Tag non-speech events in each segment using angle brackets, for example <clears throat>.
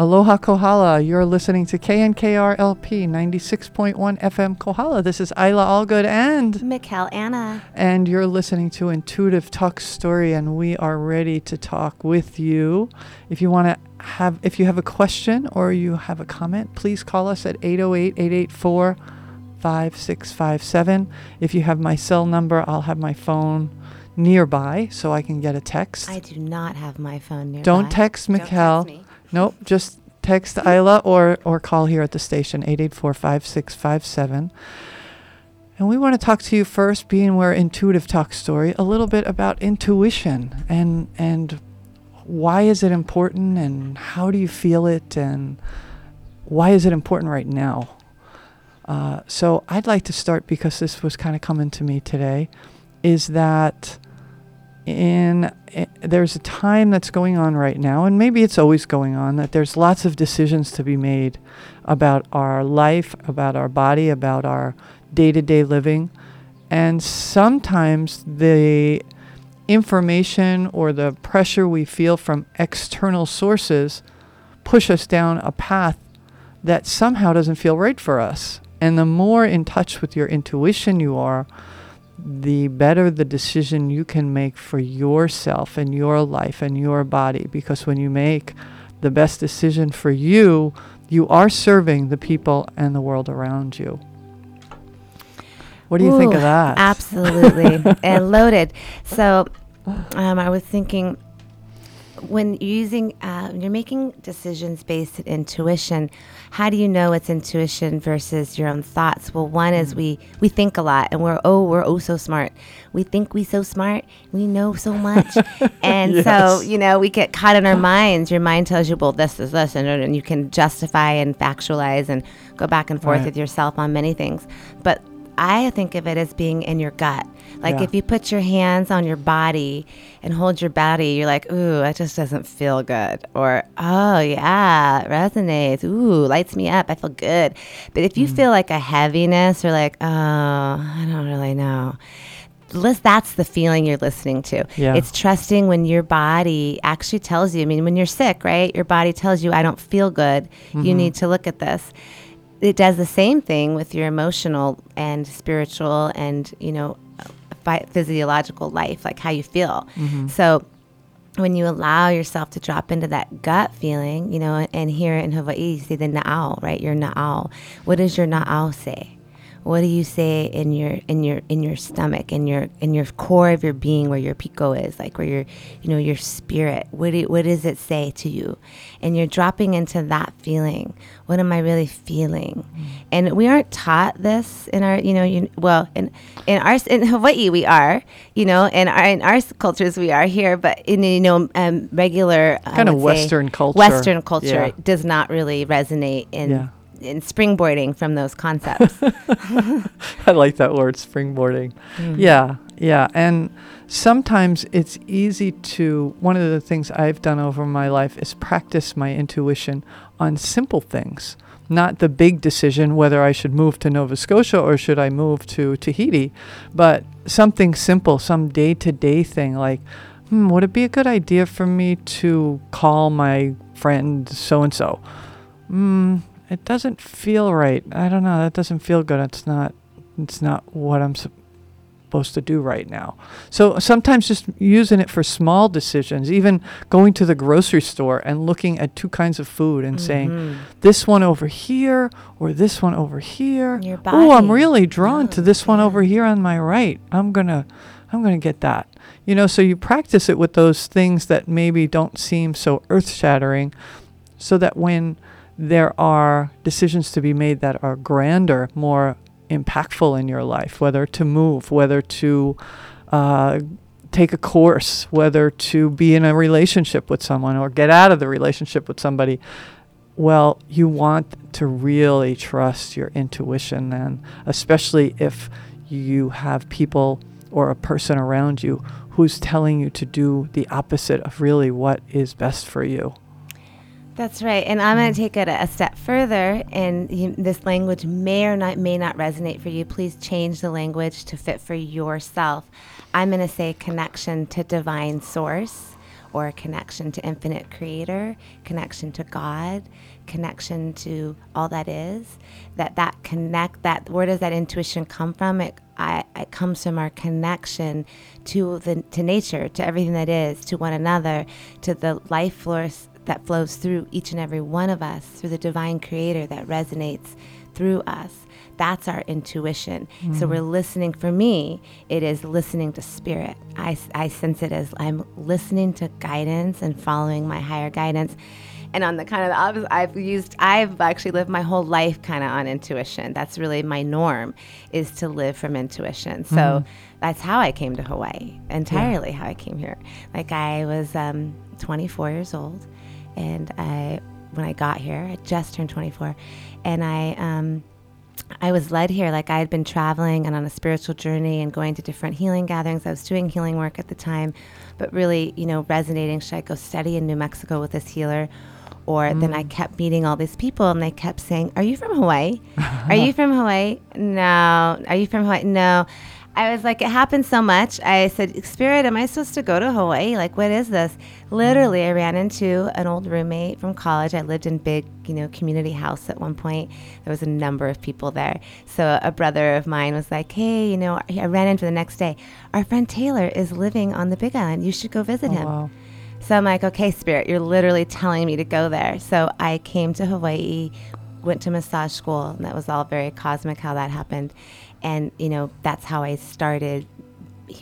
Aloha Kohala. You're listening to KNKRLP 96.1 FM Kohala. This is Isla Allgood and Mikkel Anna. and you're listening to Intuitive Talk Story and we are ready to talk with you. If you want to have if you have a question or you have a comment, please call us at 808-884-5657. If you have my cell number, I'll have my phone nearby so I can get a text. I do not have my phone nearby. Don't text Don't text me. Nope, just text Isla or, or call here at the station, 884-5657. And we want to talk to you first, being we're Intuitive Talk Story, a little bit about intuition and and why is it important and how do you feel it and why is it important right now? Uh, so I'd like to start because this was kind of coming to me today, is that in i there's a time that's going on right now, and maybe it's always going on, that there's lots of decisions to be made about our life, about our body, about our day to day living. And sometimes the information or the pressure we feel from external sources push us down a path that somehow doesn't feel right for us. And the more in touch with your intuition you are, the better the decision you can make for yourself and your life and your body. Because when you make the best decision for you, you are serving the people and the world around you. What do you think of that? Absolutely. <laughs> and loaded. So um, I was thinking when you're using, uh, when you're making decisions based on intuition, how do you know it's intuition versus your own thoughts? Well, one is we, we think a lot and we're, oh, we're oh so smart. We think we so smart. We know so much. <laughs> and so, you know, we get caught in our minds. Your mind tells you, well, this is this. And, and you can justify and factualize and go back and forth Right. with yourself on many things. But I think of it as being in your gut. Like Yeah. if you put your hands on your body and hold your body, you're like, ooh, that just doesn't feel good. Or, oh, yeah, it resonates. Ooh, lights me up. I feel good. But if you Mm. feel like a heaviness or like, oh, I don't really know. That's the feeling you're listening to. Yeah. It's trusting when your body actually tells you. I mean, when you're sick, right? Your body tells you, I don't feel good. Mm-hmm. You need to look at this it does the same thing with your emotional and spiritual and you know phy- physiological life like how you feel. Mm-hmm. So when you allow yourself to drop into that gut feeling you know and here in hawaii you say the na'au right? Your na'au what does your na'au say what do you say in your in your in your stomach in your in your core of your being where your piko is like where your you know your spirit what do, what does it say to you and you're dropping into that feeling what am i really feeling and we aren't taught this in our you know you, well in in our in hawaii we are you know in our in our cultures we are here but in you know um, regular Kind of Western culture. western culture Yeah. does not really resonate in Yeah. In springboarding from those concepts <laughs> I like that word, springboarding. Yeah, yeah. And sometimes it's easy to, one of the things I've done over my life is practice my intuition on simple things, not the big decision whether I should move to Nova Scotia or should I move to Tahiti, but something simple, some day to day thing like, hmm, would it be a good idea for me to call my friend so and so? Hmm, it doesn't feel right. I don't know. That doesn't feel good. It's not it's not what I'm supposed to do right now. So sometimes just using it for small decisions, even going to the grocery store and looking at two kinds of food and saying, Mm-hmm. this one over here or this one over here. Oh, I'm really drawn to knows, this one over here on my right. I'm going to I'm going to get that. You know, so you practice it with those things that maybe don't seem so earth-shattering so that when there are decisions to be made that are grander, more impactful in your life, whether to move, whether to uh, take a course, whether to be in a relationship with someone or get out of the relationship with somebody. Well, you want to really trust your intuition then, especially if you have people or a person around you who's telling you to do the opposite of really what is best for you. That's right. And I'm Mm. going to take it a, a step further. And you, this language may or not may not resonate for you. Please change the language to fit for yourself. I'm going to say connection to divine source or connection to infinite creator, connection to God, connection to all that is, that that connect that where does that intuition come from? It I, it comes from our connection to the to nature, to everything that is, to one another, to the life force that flows through each and every one of us, through the divine creator that resonates through us. That's our intuition. Mm. So we're listening. For me, it is listening to spirit. I, I sense it as I'm listening to guidance and following my higher guidance and on the kind of the opposite i've used i've actually lived my whole life kind of on intuition that's really my norm is to live from intuition so mm-hmm. that's how i came to hawaii entirely yeah. how i came here like i was um, 24 years old and i when i got here i just turned 24 and i um, I was led here like I had been traveling and on a spiritual journey and going to different healing gatherings. I was doing healing work at the time, but really, you know, resonating. Should I go study in New Mexico with this healer? Or mm. then I kept meeting all these people and they kept saying, Are you from Hawaii? <laughs> Are you from Hawaii? No. Are you from Hawaii? No. I was like, it happened so much. I said, Spirit, am I supposed to go to Hawaii? Like, what is this? Literally, I ran into an old roommate from college. I lived in big, you know, community house at one point. There was a number of people there. So a brother of mine was like, hey, you know, I ran into the next day. Our friend Taylor is living on the Big Island. You should go visit oh, him. Wow. So I'm like, okay, Spirit, you're literally telling me to go there. So I came to Hawaii, went to massage school, and that was all very cosmic how that happened and you know that's how I started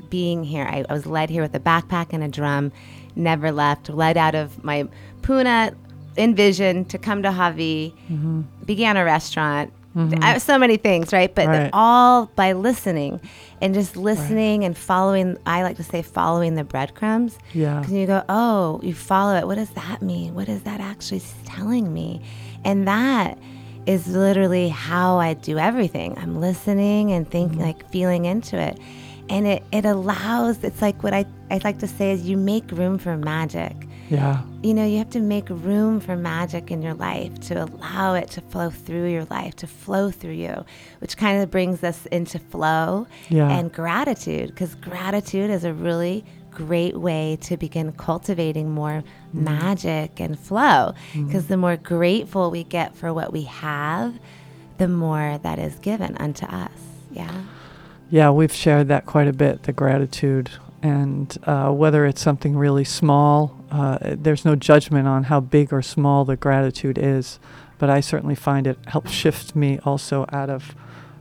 being here. I, I, was led here with a backpack and a drum, never left. Led out of my Puna envision to come to Hawaii, mm-hmm. began a restaurant. Mm-hmm. so many things, right? But right. all by listening and just listening right. and following. I like to say following the breadcrumbs. Yeah. Because you go, oh, you follow it. What does that mean? What is that actually telling me? And that is literally how I do everything. I'm listening and thinking, mm-hmm. like feeling into it. And it, it allows, it's like what I, I like to say is you make room for magic. Yeah. You know, you have to make room for magic in your life to allow it to flow through your life, to flow through you, which kind of brings us into flow yeah. and gratitude, because gratitude is a really great way to begin cultivating more mm. magic and flow. Because mm. the more grateful we get for what we have, the more that is given unto us. Yeah. Yeah, we've shared that quite a bit the gratitude. And uh, whether it's something really small, uh, there's no judgment on how big or small the gratitude is. But I certainly find it helps shift me also out of,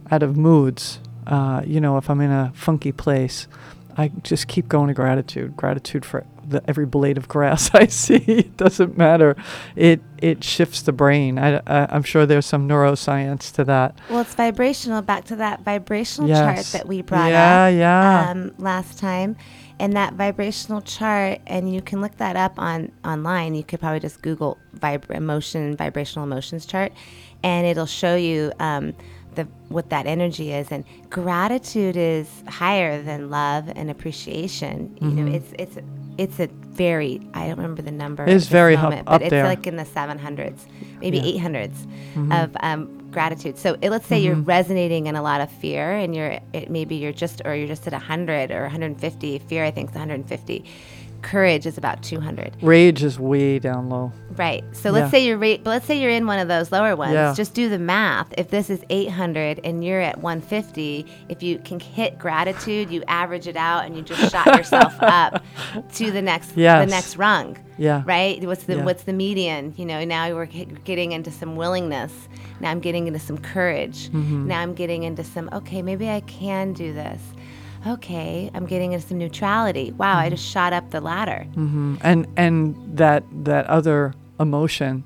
out of moods. Uh, you know, if I'm in a funky place, I just keep going to gratitude. Gratitude for the, every blade of grass <laughs> I see. it doesn't matter. It it shifts the brain. I, I, am sure there's some neuroscience to that. Well, it's vibrational. Back to that vibrational yes. chart that we brought yeah, up yeah. Um, last time. And that vibrational chart, and you can look that up on online. You could probably just Google vib- emotion, vibrational emotions chart, and it'll show you um, the what that energy is and gratitude is higher than love and appreciation mm-hmm. you know mm-hmm. it's it's it's a very I don't remember the number. It's very moment, up, but it's there. like in the 700s, maybe yeah. 800s mm-hmm. of um, gratitude. So it, let's say mm-hmm. you're resonating in a lot of fear, and you're it, maybe you're just or you're just at 100 or 150. Fear, I think, is 150 courage is about 200. Rage is way down low. Right. So let's say you're ra- let's say you're in one of those lower ones. Yeah. Just do the math. If this is 800 and you're at 150, if you can hit gratitude, you average it out and you just shot <laughs> yourself up to the next yes. the next rung. Yeah. Right? What's the yeah. what's the median? You know, now we're getting into some willingness. Now I'm getting into some courage. Mm-hmm. Now I'm getting into some okay, maybe I can do this okay, I'm getting into some neutrality. Wow, mm-hmm. I just shot up the ladder. Mm-hmm. And and that that other emotion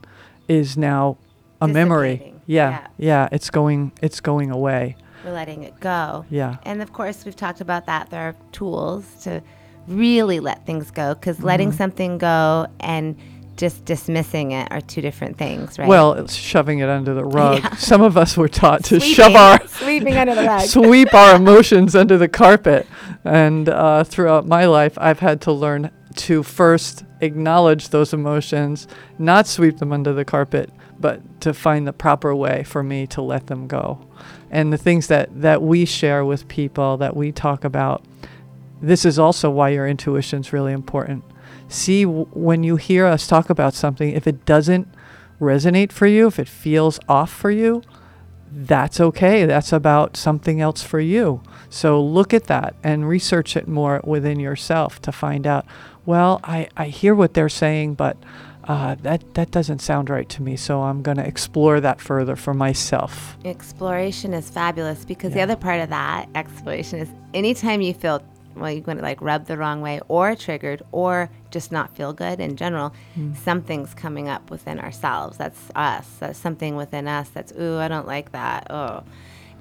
is now a memory. Yeah, yeah, yeah, It's going it's going away. We're letting it go. Yeah. And of course, we've talked about that. There are tools to really let things go because mm-hmm. letting something go and just dismissing it are two different things, right? Well, it's shoving it under the rug. <laughs> Yeah. Some of us were taught to sweeping, shove our sweeping under the rug, <laughs> sweep our emotions under the carpet. And uh, throughout my life, I've had to learn to first acknowledge those emotions, not sweep them under the carpet, but to find the proper way for me to let them go. And the things that that we share with people that we talk about, this is also why your intuition is really important see w- when you hear us talk about something, if it doesn't resonate for you, if it feels off for you, that's okay. That's about something else for you. So look at that and research it more within yourself to find out, well, I, I hear what they're saying, but uh, that, that doesn't sound right to me. So I'm going to explore that further for myself. Exploration is fabulous because the other part of that exploration is anytime you feel well, you're going to like rub the wrong way or triggered or just not feel good in general, hmm. something's coming up within ourselves. That's us. That's something within us that's, ooh, I don't like that. Oh.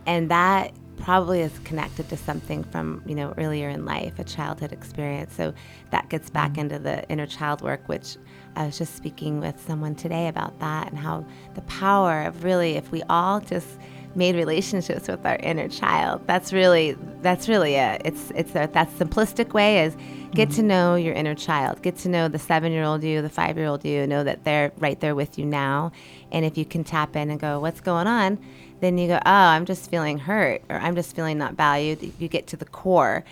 And that probably is connected to something from, you know, earlier in life, a childhood experience. So that gets back hmm. into the inner child work, which I was just speaking with someone today about that and how the power of really, if we all just made relationships with our inner child. That's really that's really it. It's it's a that simplistic way is get to mm-hmm. know your inner child. Get to know the seven year old you, the five year old you, know that they're right there with you now. And if you can tap in and go, What's going on? Then you go, Oh, I'm just feeling hurt or I'm just feeling not valued. You get to the core.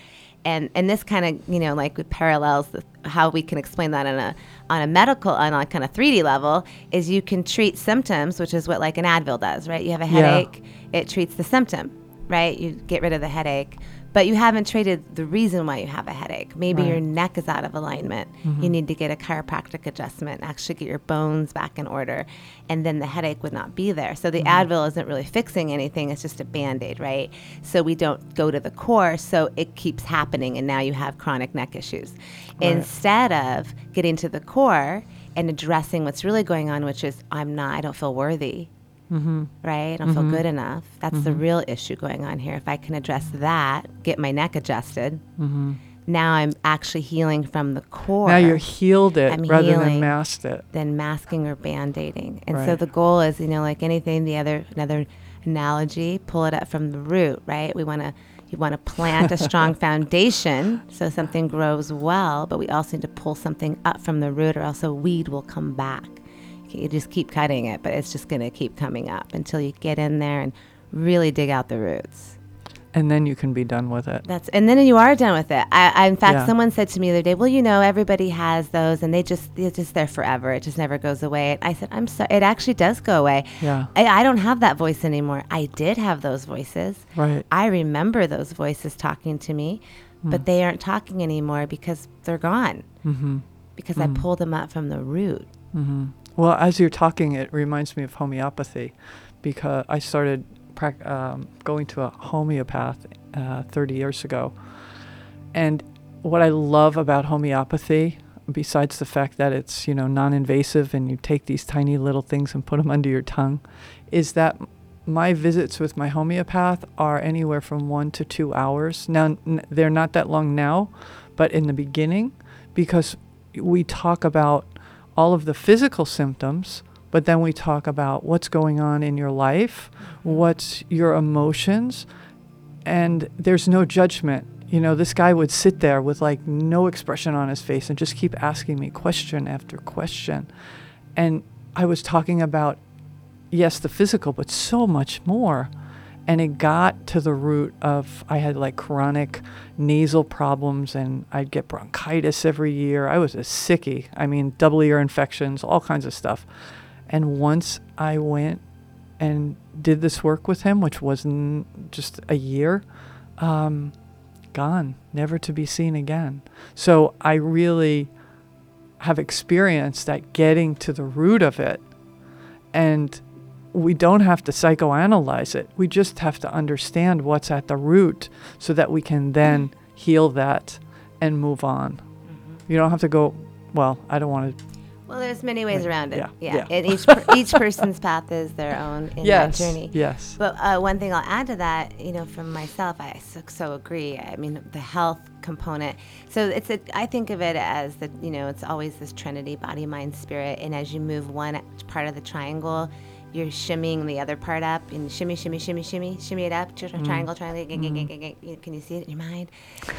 And and this kind of, you know, like parallels the, how we can explain that on a on a medical on a kind of 3D level is you can treat symptoms, which is what like an Advil does, right? You have a Yeah. headache, it treats the symptom, right? You get rid of the headache, but you haven't treated the reason why you have a headache. Maybe your neck is out of alignment. You mm-hmm. need to get a chiropractic adjustment, actually get your bones back in order, and then the headache would not be there. So the mm-hmm. Advil isn't really fixing anything, it's just a band aid, right? So we don't go to the core, so it keeps happening, and now you have chronic neck issues. Instead of getting to the core and addressing what's really going on, which is I'm not, I don't feel worthy Mm-hmm. right? I don't feel mm-hmm. good enough. That's the mm-hmm. real issue going on here. If I can address that, get my neck adjusted, now I'm actually healing from the core. Now you're healed it I'm rather than masked it. than masking or band-aiding. And so the goal is, you know, like anything, the other another analogy, pull it up from the root, right? We want to you want to plant a strong <laughs> foundation so something grows well, but we also need to pull something up from the root or else a weed will come back. You just keep cutting it, but it's just going to keep coming up until you get in there and really dig out the roots. And then you can be done with it. That's and then you are done with it. I, I in fact, Yeah. someone said to me the other day, "Well, you know, everybody has those, and they just it's just there forever. It just never goes away." I said, "I'm sorry, it actually does go away. Yeah. I, I don't have that voice anymore. I did have those voices. Right. I remember those voices talking to me, hmm. but they aren't talking anymore because they're gone. Mm-hmm. Because I hmm. pulled them up from the root. Mm-hmm. Well, as you're talking, it reminds me of homeopathy because I started um, going to a homeopath uh, 30 years ago. And what I love about homeopathy, besides the fact that it's, you know, non-invasive and you take these tiny little things and put them under your tongue, is that my visits with my homeopath are anywhere from one to two hours. Now, n- they're not that long now, but in the beginning, because we talk about all of the physical symptoms, but then we talk about what's going on in your life, mm-hmm. what's your emotions, and there's no judgment. You know, this guy would sit there with like no expression on his face and just keep asking me question after question. And I was talking about, yes, the physical, but so much more. And it got to the root of I had like chronic nasal problems and I'd get bronchitis every year. I was a sickie. I mean, double ear infections, all kinds of stuff. And once I went and did this work with him, which wasn't just a year, um, gone, never to be seen again. So I really have experienced that getting to the root of it. And we don't have to psychoanalyze it. We just have to understand what's at the root so that we can then heal that and move on. You don't have to go, well, I don't want to. Well, there's many ways Right. around it. Yeah. Yeah, Yeah. and each per- <laughs> each person's path is their own in Yes. that journey. Yes. But uh, one thing I'll add to that, you know, from myself, I so, so agree. I mean, the health component. So it's a, I think of it as the, you know, it's always this trinity, body, mind, spirit. And as you move one part of the triangle, you're shimmying the other part up and shimmy, shimmy, shimmy, shimmy, shimmy it up, tri- mm-hmm. triangle, triangle. g- g- g- g- g- Can you see it in your mind?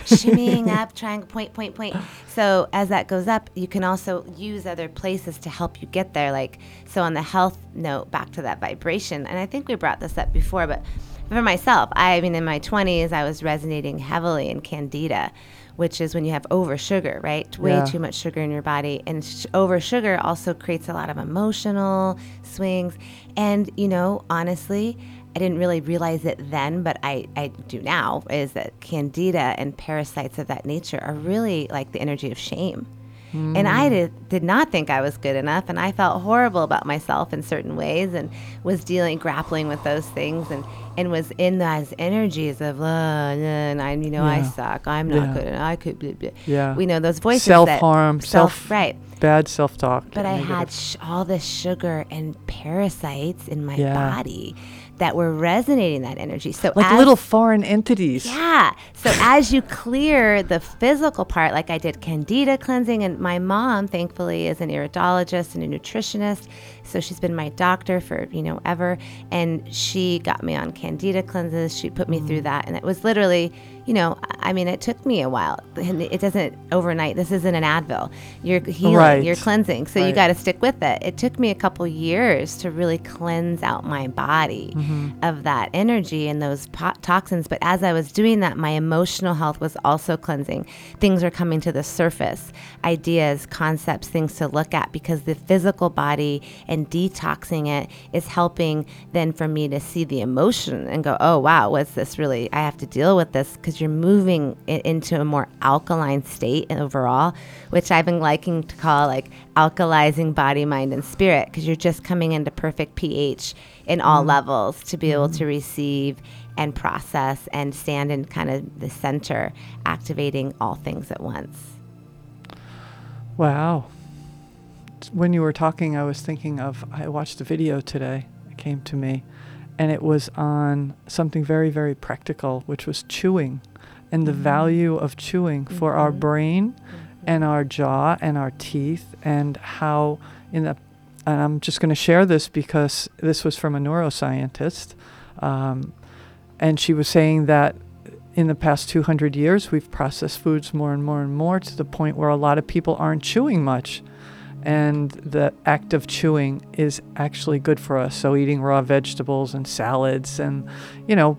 Shimmying <laughs> up, triangle, point, point, point. So as that goes up, you can also use other places to help you get there. Like, so on the health note, back to that vibration, and I think we brought this up before, but for myself, I mean, in my 20s, I was resonating heavily in candida, which is when you have over sugar, right? Way Yeah. too much sugar in your body. And sh- over sugar also creates a lot of emotional swings. And, you know, honestly, I didn't really realize it then, but I, I do now, is that candida and parasites of that nature are really like the energy of shame. And I did, did not think I was good enough, and I felt horrible about myself in certain ways, and was dealing, grappling with those things, and, and was in those energies of, uh, and I'm, you know, I suck, I'm not Yeah. good, and I could, blah, blah. Yeah. we know those voices, Self harm, self, right. bad self talk. But I had sh- all this sugar and parasites in my Yeah. body that were resonating that energy. So like little foreign entities. yeah. So <laughs> as you clear the physical part, like I did candida cleansing, and my mom, thankfully, is an iridologist and a nutritionist. So she's been my doctor for, you know, ever. And she got me on candida cleanses. She put me mm. through that. And it was literally, you know, I mean, it took me a while. And It doesn't overnight. This isn't an Advil. You're healing, Right. you're cleansing. So you got to stick with it. It took me a couple years to really cleanse out my body mm-hmm. of that energy and those po- toxins. But as I was doing that, my emotional health was also cleansing. Things are coming to the surface ideas, concepts, things to look at because the physical body and detoxing it is helping then for me to see the emotion and go, oh, wow, what's this really? I have to deal with this because you're moving it into a more alkaline state overall, which I've been liking to call like alkalizing body, mind, and spirit because you're just coming into perfect pH in all mm-hmm. levels to be able to mm-hmm. receive and process and stand in kind of the center, activating all things at once. Wow. When you were talking, I was thinking of I watched a video today. It came to me, and it was on something very, very practical, which was chewing and the mm. value of chewing for our mm-hmm. brain mm-hmm. and our jaw and our teeth, and how in the and I'm just going to share this because this was from a neuroscientist, um, and she was saying that in the past 200 years, we've processed foods more and more and more to the point where a lot of people aren't chewing much. And the act of chewing is actually good for us. So eating raw vegetables and salads and, you know,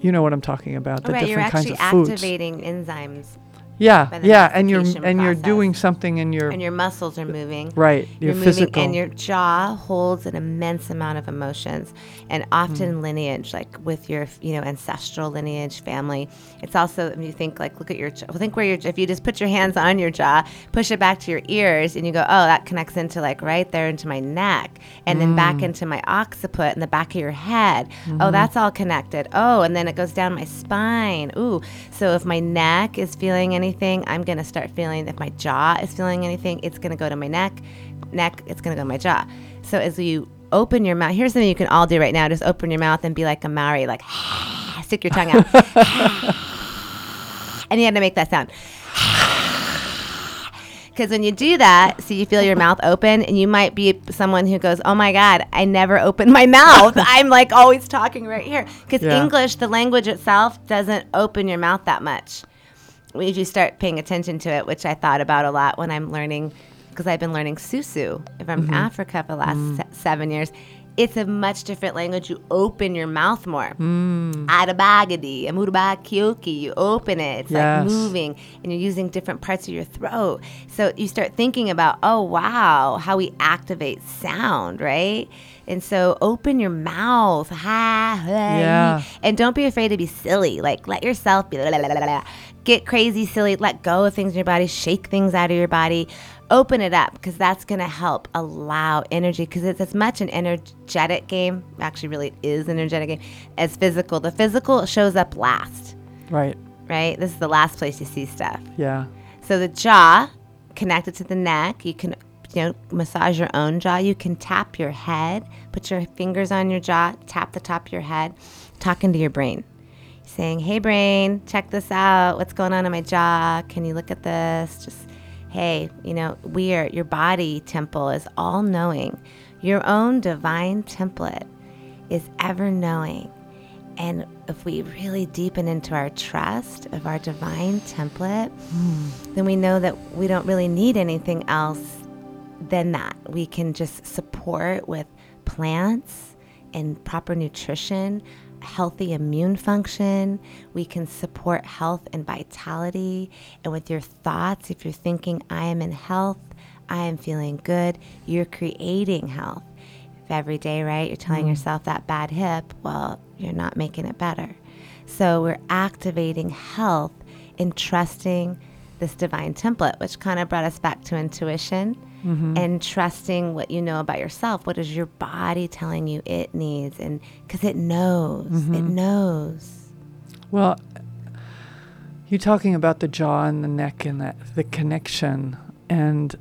you know what I'm talking about, the right, you're different kinds actually of foods. activating enzymes Yeah, by the yeah, and you're mastication and you're process. doing something in your and your muscles are moving. right, your You're moving, physical. and your jaw holds an immense amount of emotions, and often Hmm. lineage, like with your, you know, ancestral lineage, family. It's also when you think like, look at your, jaw- think where your, if you just put your hands on your jaw, push it back to your ears, and you go, oh, that connects into like right there into my neck, and then back Hmm. into my occiput in the back of your head. Mm-hmm. Oh, that's all connected. Oh, and then it goes down my spine. Ooh, so if my neck is feeling anything, I'm gonna start feeling. If my jaw is feeling anything, it's gonna go to my neck. Neck, it's gonna go to my jaw. So as you open your mouth, here's something you can all do right now. Just open your mouth and be like a Maori, like stick your tongue out, <laughs> and you have to make that sound. <sighs> Because when you do that, so you feel your mouth open, and you might be someone who goes, "Oh my God, I never open my <laughs> mouth. <laughs> I'm like always talking right here." Because Yeah. English, the language itself, doesn't open your mouth that much. If you start paying attention to it, which I thought about a lot when I'm learning, because I've been learning Susu from mm-hmm. Africa for the last mm. se- seven years. It's a much different language. You open your mouth more. Mm. Adabagadi, amuraba kyoki. You open it. It's Yes. like moving, and you're using different parts of your throat. So you start thinking about, oh wow, how we activate sound, right? And so open your mouth, ha, ha, Yeah. and don't be afraid to be silly. Like let yourself be, la, la, la, la, la. get crazy, silly. Let go of things in your body. Shake things out of your body. Open it up because that's going to help allow energy because it's as much an energetic game. Actually, really, it is an energetic game as physical. The physical shows up last, right. right? This is the last place you see stuff. Yeah. So the jaw connected to the neck, you can you know massage your own jaw. You can tap your head, put your fingers on your jaw, tap the top of your head, talking to your brain. Saying, "Hey brain, check this out. What's going on in my jaw? Can you look at this? Just hey, you know, we are your body temple is all knowing. Your own divine template is ever knowing. And if we really deepen into our trust of our divine template, hmm. then we know that we don't really need anything else than that. We can just support with plants and proper nutrition healthy immune function. We can support health and vitality. And with your thoughts, if you're thinking, I am in health, I am feeling good, you're creating health. If every day, right, you're telling mm-hmm. yourself that bad hip, well, you're not making it better. So we're activating health in trusting this divine template, which kind of brought us back to intuition mm-hmm. and trusting what you know about yourself. What is your body telling you it needs? And because it knows, it mm-hmm. knows. Well, you're talking about the jaw and the neck and that the connection, and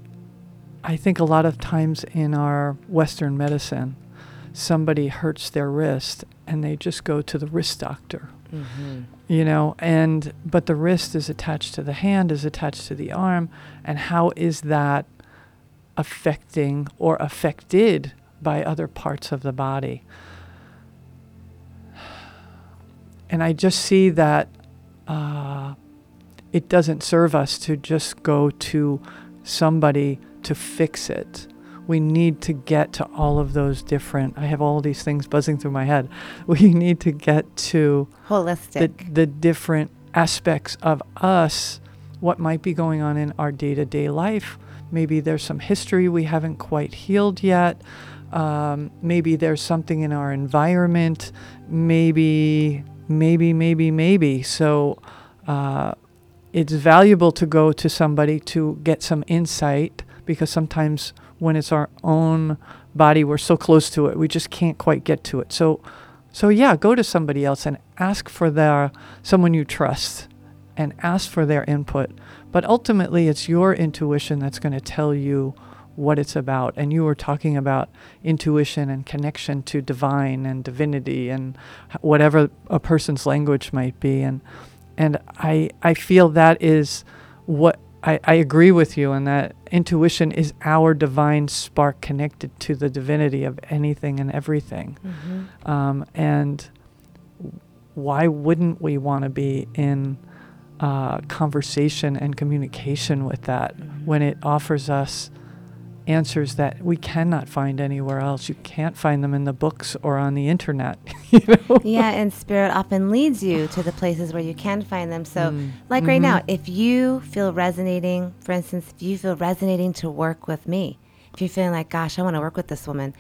I think a lot of times in our Western medicine, somebody hurts their wrist and they just go to the wrist doctor. Mm-hmm. You know, and but the wrist is attached to the hand, is attached to the arm, and how is that affecting or affected by other parts of the body? And I just see that uh, it doesn't serve us to just go to somebody to fix it. We need to get to all of those different. I have all these things buzzing through my head. <laughs> We need to get to the, Holistic. the different aspects of us, what might be going on in our day to day life. Maybe there's some history we haven't quite healed yet. Um, maybe there's something in our environment. Maybe, maybe, maybe, maybe. So uh, it's valuable to go to somebody to get some insight because sometimes when it's our own body, we're so close to it, we just can't quite get to it. So, so yeah, go to somebody else and ask for their someone you trust, and ask for their input. But ultimately, it's your intuition that's going to tell you what it's about. And you were talking about intuition and connection to divine and divinity and whatever a person's language might be. And and I I feel that is what I, I agree with you in that intuition is our divine spark connected to the divinity of anything and everything. Um, and why wouldn't we want to be in uh, conversation and communication with that when it offers us answers that we cannot find anywhere else? You can't find them in the books or on the internet. <laughs> you know? yeah, and spirit often leads you to the places where you can find them. So, Mm. like right now, if you feel resonating, for instance, if you feel resonating to work with me, if you're feeling like, gosh, I want to work with this woman,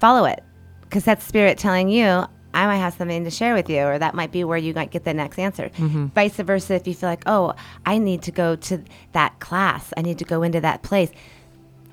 follow it. Because that's spirit telling you, I might have something to share with you, or that might be where you might get the next answer. Vice versa, if you feel like, oh, I need to go to that class, I need to go into that place,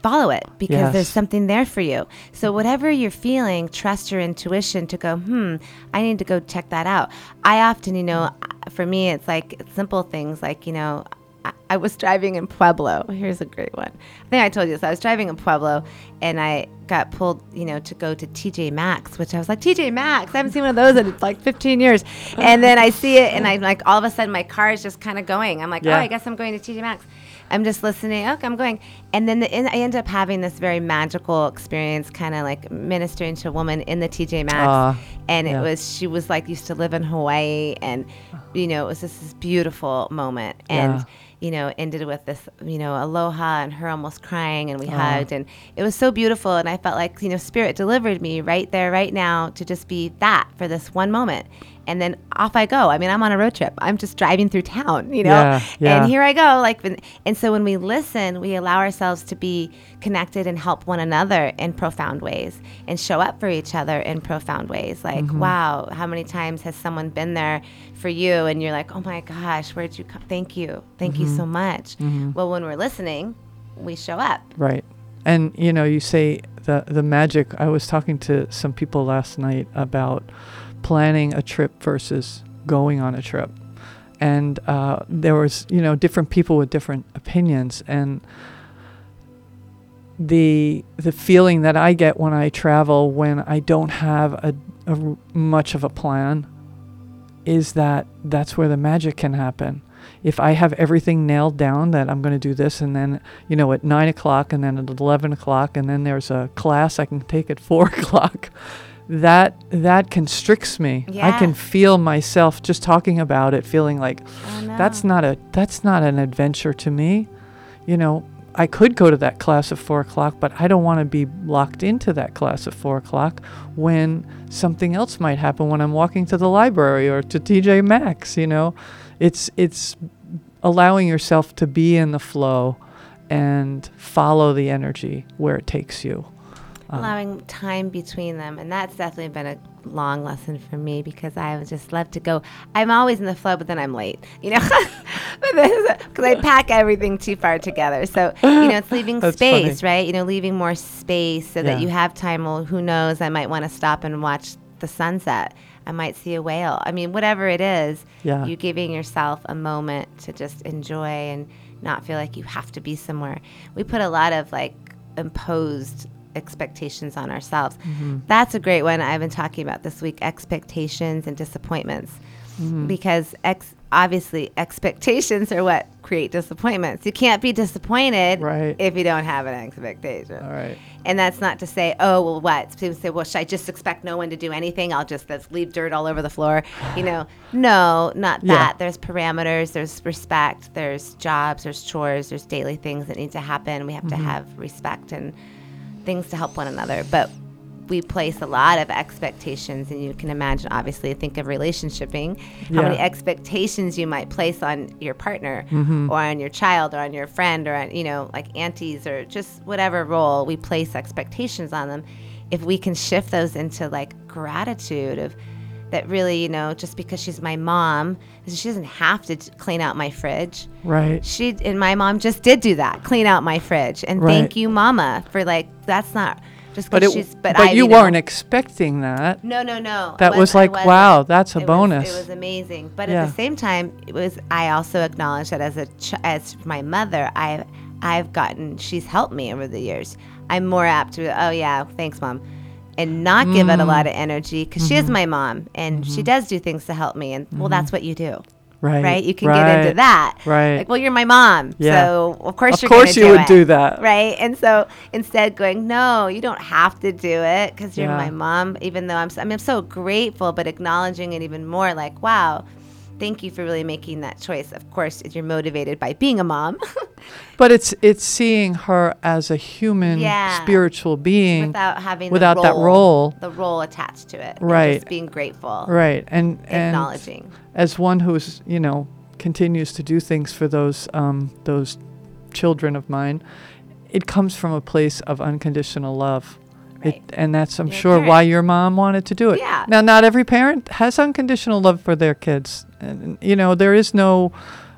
follow it because there's something there for you. So whatever you're feeling, trust your intuition to go, hmm, I need to go check that out. I often, you know, for me, it's like simple things like, you know, I, I was driving in Pueblo. Here's a great one. I think I told you this. I was driving in Pueblo and I got pulled, you know, to go to TJ Maxx, which I was like, TJ Maxx, I haven't seen one of those in like 15 years. And then I see it and I'm like, all of a sudden my car is just kind of going. I'm like, Yeah. oh, I guess I'm going to TJ Maxx. I'm just listening. Okay, I'm going. And then the, and I end up having this very magical experience, kind of like ministering to a woman in the TJ Maxx. Ah, and it yeah. was, she was like, used to live in Hawaii. And, you know, it was just this beautiful moment. And, Yeah. you know, ended with this, you know, aloha and her almost crying and we Ah. hugged. And it was so beautiful. And I felt like, you know, Spirit delivered me right there, right now to just be that for this one moment. And then off I go. I mean, I'm on a road trip. I'm just driving through town, you know? Yeah, yeah. And here I go. Like, and so when we listen, we allow ourselves to be connected and help one another in profound ways and show up for each other in profound ways. Like, Mm-hmm. wow, how many times has someone been there for you and you're like, oh my gosh, where'd you come? Thank you. Thank you Mm-hmm. so much. Well, when we're listening, we show up. Right. And you know, you say the the magic. I was talking to some people last night about planning a trip versus going on a trip, and uh, there was you know different people with different opinions, and the the feeling that I get when I travel when I don't have a, a much of a plan is that that's where the magic can happen. If I have everything nailed down that I'm going to do this, and then you know at nine o'clock, and then at eleven o'clock, and then there's a class I can take at four <laughs> o'clock, that that constricts me. I can feel myself just talking about it, feeling like Oh, no. that's not a that's not an adventure to me. You know, I could go to that class at four o'clock, but I don't want to be locked into that class at four o'clock when something else might happen when I'm walking to the library or to TJ Maxx. You know, it's it's allowing yourself to be in the flow and follow the energy where it takes you. Um, allowing time between them and that's definitely been a long lesson for me because i just love to go. I'm always in the flow but then i'm late you know? <laughs> Because i pack everything too far together. So you know it's leaving <laughs> space funny. right? You know leaving more space so yeah. that you have time. Well who knows? I might want to stop and watch the sunset. I might see a whale. I mean whatever it is yeah. you giving yourself a moment to just enjoy and not feel like you have to be somewhere. We put a lot of like imposed expectations on ourselves. Mm-hmm. That's a great one I've been talking about this week expectations and disappointments. Mm-hmm. Because ex- obviously, expectations are what create disappointments. You can't be disappointed right. if you don't have an expectation. All right. And that's not to say, oh, well, what? People say, well, should I just expect no one to do anything? I'll just leave dirt all over the floor. You know, <sighs> no, not that. There's parameters, there's respect, there's jobs, there's chores, there's daily things that need to happen. We have mm-hmm. to have respect and things to help one another. But we place a lot of expectations, and you can imagine, obviously, think of relationshiping, how yeah. many expectations you might place on your partner, mm-hmm. or on your child, or on your friend, or on, you know, like aunties, or just whatever role we place expectations on them. If we can shift those into like gratitude of, that really, you know, just because she's my mom, she doesn't have to clean out my fridge. Right. She and my mom just did do that, clean out my fridge. And right. thank you, mama, for like that's not just it, she's but, but I, you, you weren't expecting that. No, no, no. That was like wow, that's a it bonus. Was, it was amazing. But yeah. at the same time, it was I also acknowledge that as a ch- as my mother, I I've gotten she's helped me over the years. I'm more apt to oh yeah, thanks mom and not give it a lot of mm. energy because mm-hmm. she is mm-hmm. my mom and mm-hmm. she does do things to help me. And well, mm-hmm. that's what you do. Right. Right. You can right. get into that. Right. Like, well, you're my mom. Yeah. So, of course, of you're course you do would it, do that. Right. And so instead going, no, you don't have to do it because you're yeah. my mom, even though I'm, I mean, I'm so grateful, but acknowledging it even more like, wow, thank you for really making that choice. Of course, if you're motivated by being a mom. <laughs> but it's it's seeing her as a human yeah. spiritual being without having without role, that role the role attached to it. Right. just being grateful. Right. And acknowledging. And as one who's, you know, continues to do things for those um, those children of mine, it comes from a place of unconditional love. It, and that's, I'm sure, why your mom wanted to do it. Yeah. Now, not every parent has unconditional love for their kids. And, you know, there is no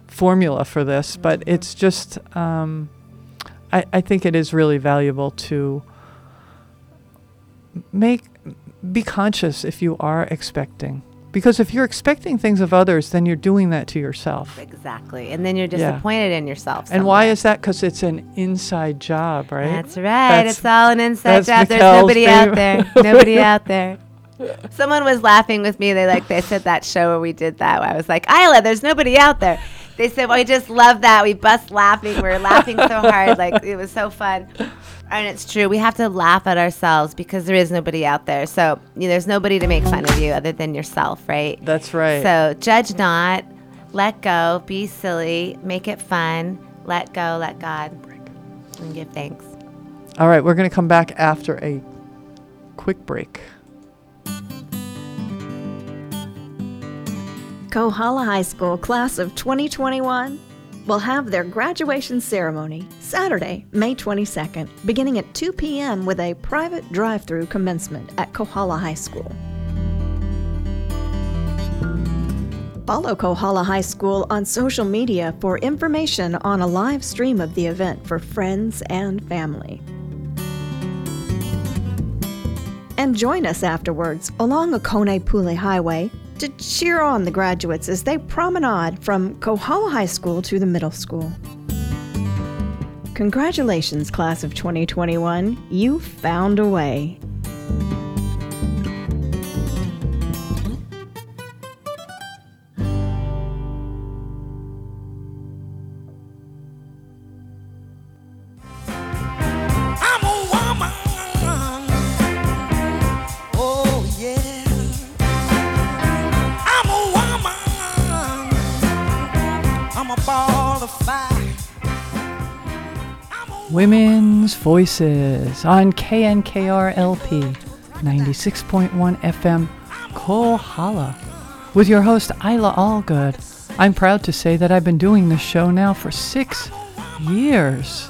formula for this, mm-hmm. but it's just, um, I, I think it is really valuable to make, be conscious if you are expecting because if you're expecting things of others, then you're doing that to yourself. Exactly. And then you're disappointed yeah. in yourself. Somewhere. And why is that? Because it's an inside job, right? That's right. That's, it's all an inside job. There's nobody out there. <laughs> nobody out there. Someone was laughing with me. They like they said that show where we did that. I was like, Isla, there's nobody out there. They said, well, we just love that. We bust laughing. We are laughing so hard. Like it was so fun. And it's true. We have to laugh at ourselves because there is nobody out there. So you know, there's nobody to make fun of you other than yourself, right? That's right. So judge not, let go, be silly, make it fun, let go, let God, and give thanks. All right, we're going to come back after a quick break. Kohala High School class of 2021 will have their graduation ceremony Saturday, May 22nd, beginning at 2 p.m. with a private drive through commencement at Kohala High School. Follow Kohala High School on social media for information on a live stream of the event for friends and family. And join us afterwards along Akoni Pule Highway to cheer on the graduates as they promenade from Kohala High School to the middle school. Congratulations, class of 2021. You found a way. Voices on KNKRLP 96.1 FM Kohala with your host Isla Allgood. I'm proud to say that I've been doing this show now for six years,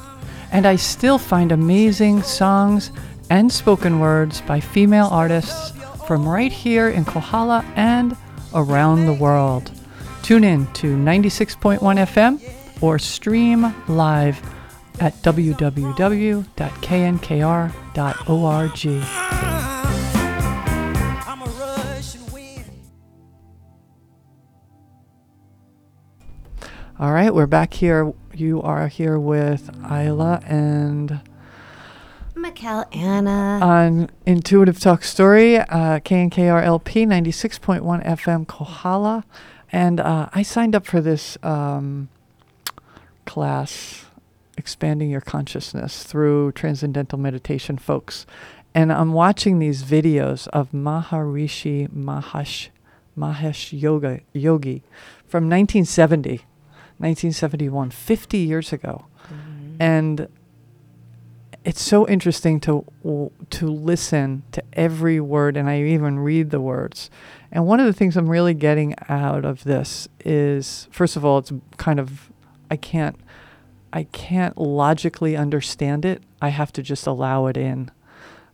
and I still find amazing songs and spoken words by female artists from right here in Kohala and around the world. Tune in to 96.1 FM or stream live at www.knkr.org. I'm a Russian wind. All right, we're back here. You are here with Isla and Mikkel Anna. on Intuitive Talk Story, uh, KNKRLP 96.1 FM Kohala. And uh, I signed up for this um, class, Expanding Your Consciousness through Transcendental Meditation, folks. And I'm watching these videos of Maharishi Mahesh, Mahesh Yoga, Yogi from 1970, 1971, 50 years ago. Mm-hmm. And it's so interesting to w- to listen to every word and I even read the words. And one of the things I'm really getting out of this is first of all it's kind of I can't I can't logically understand it. I have to just allow it in.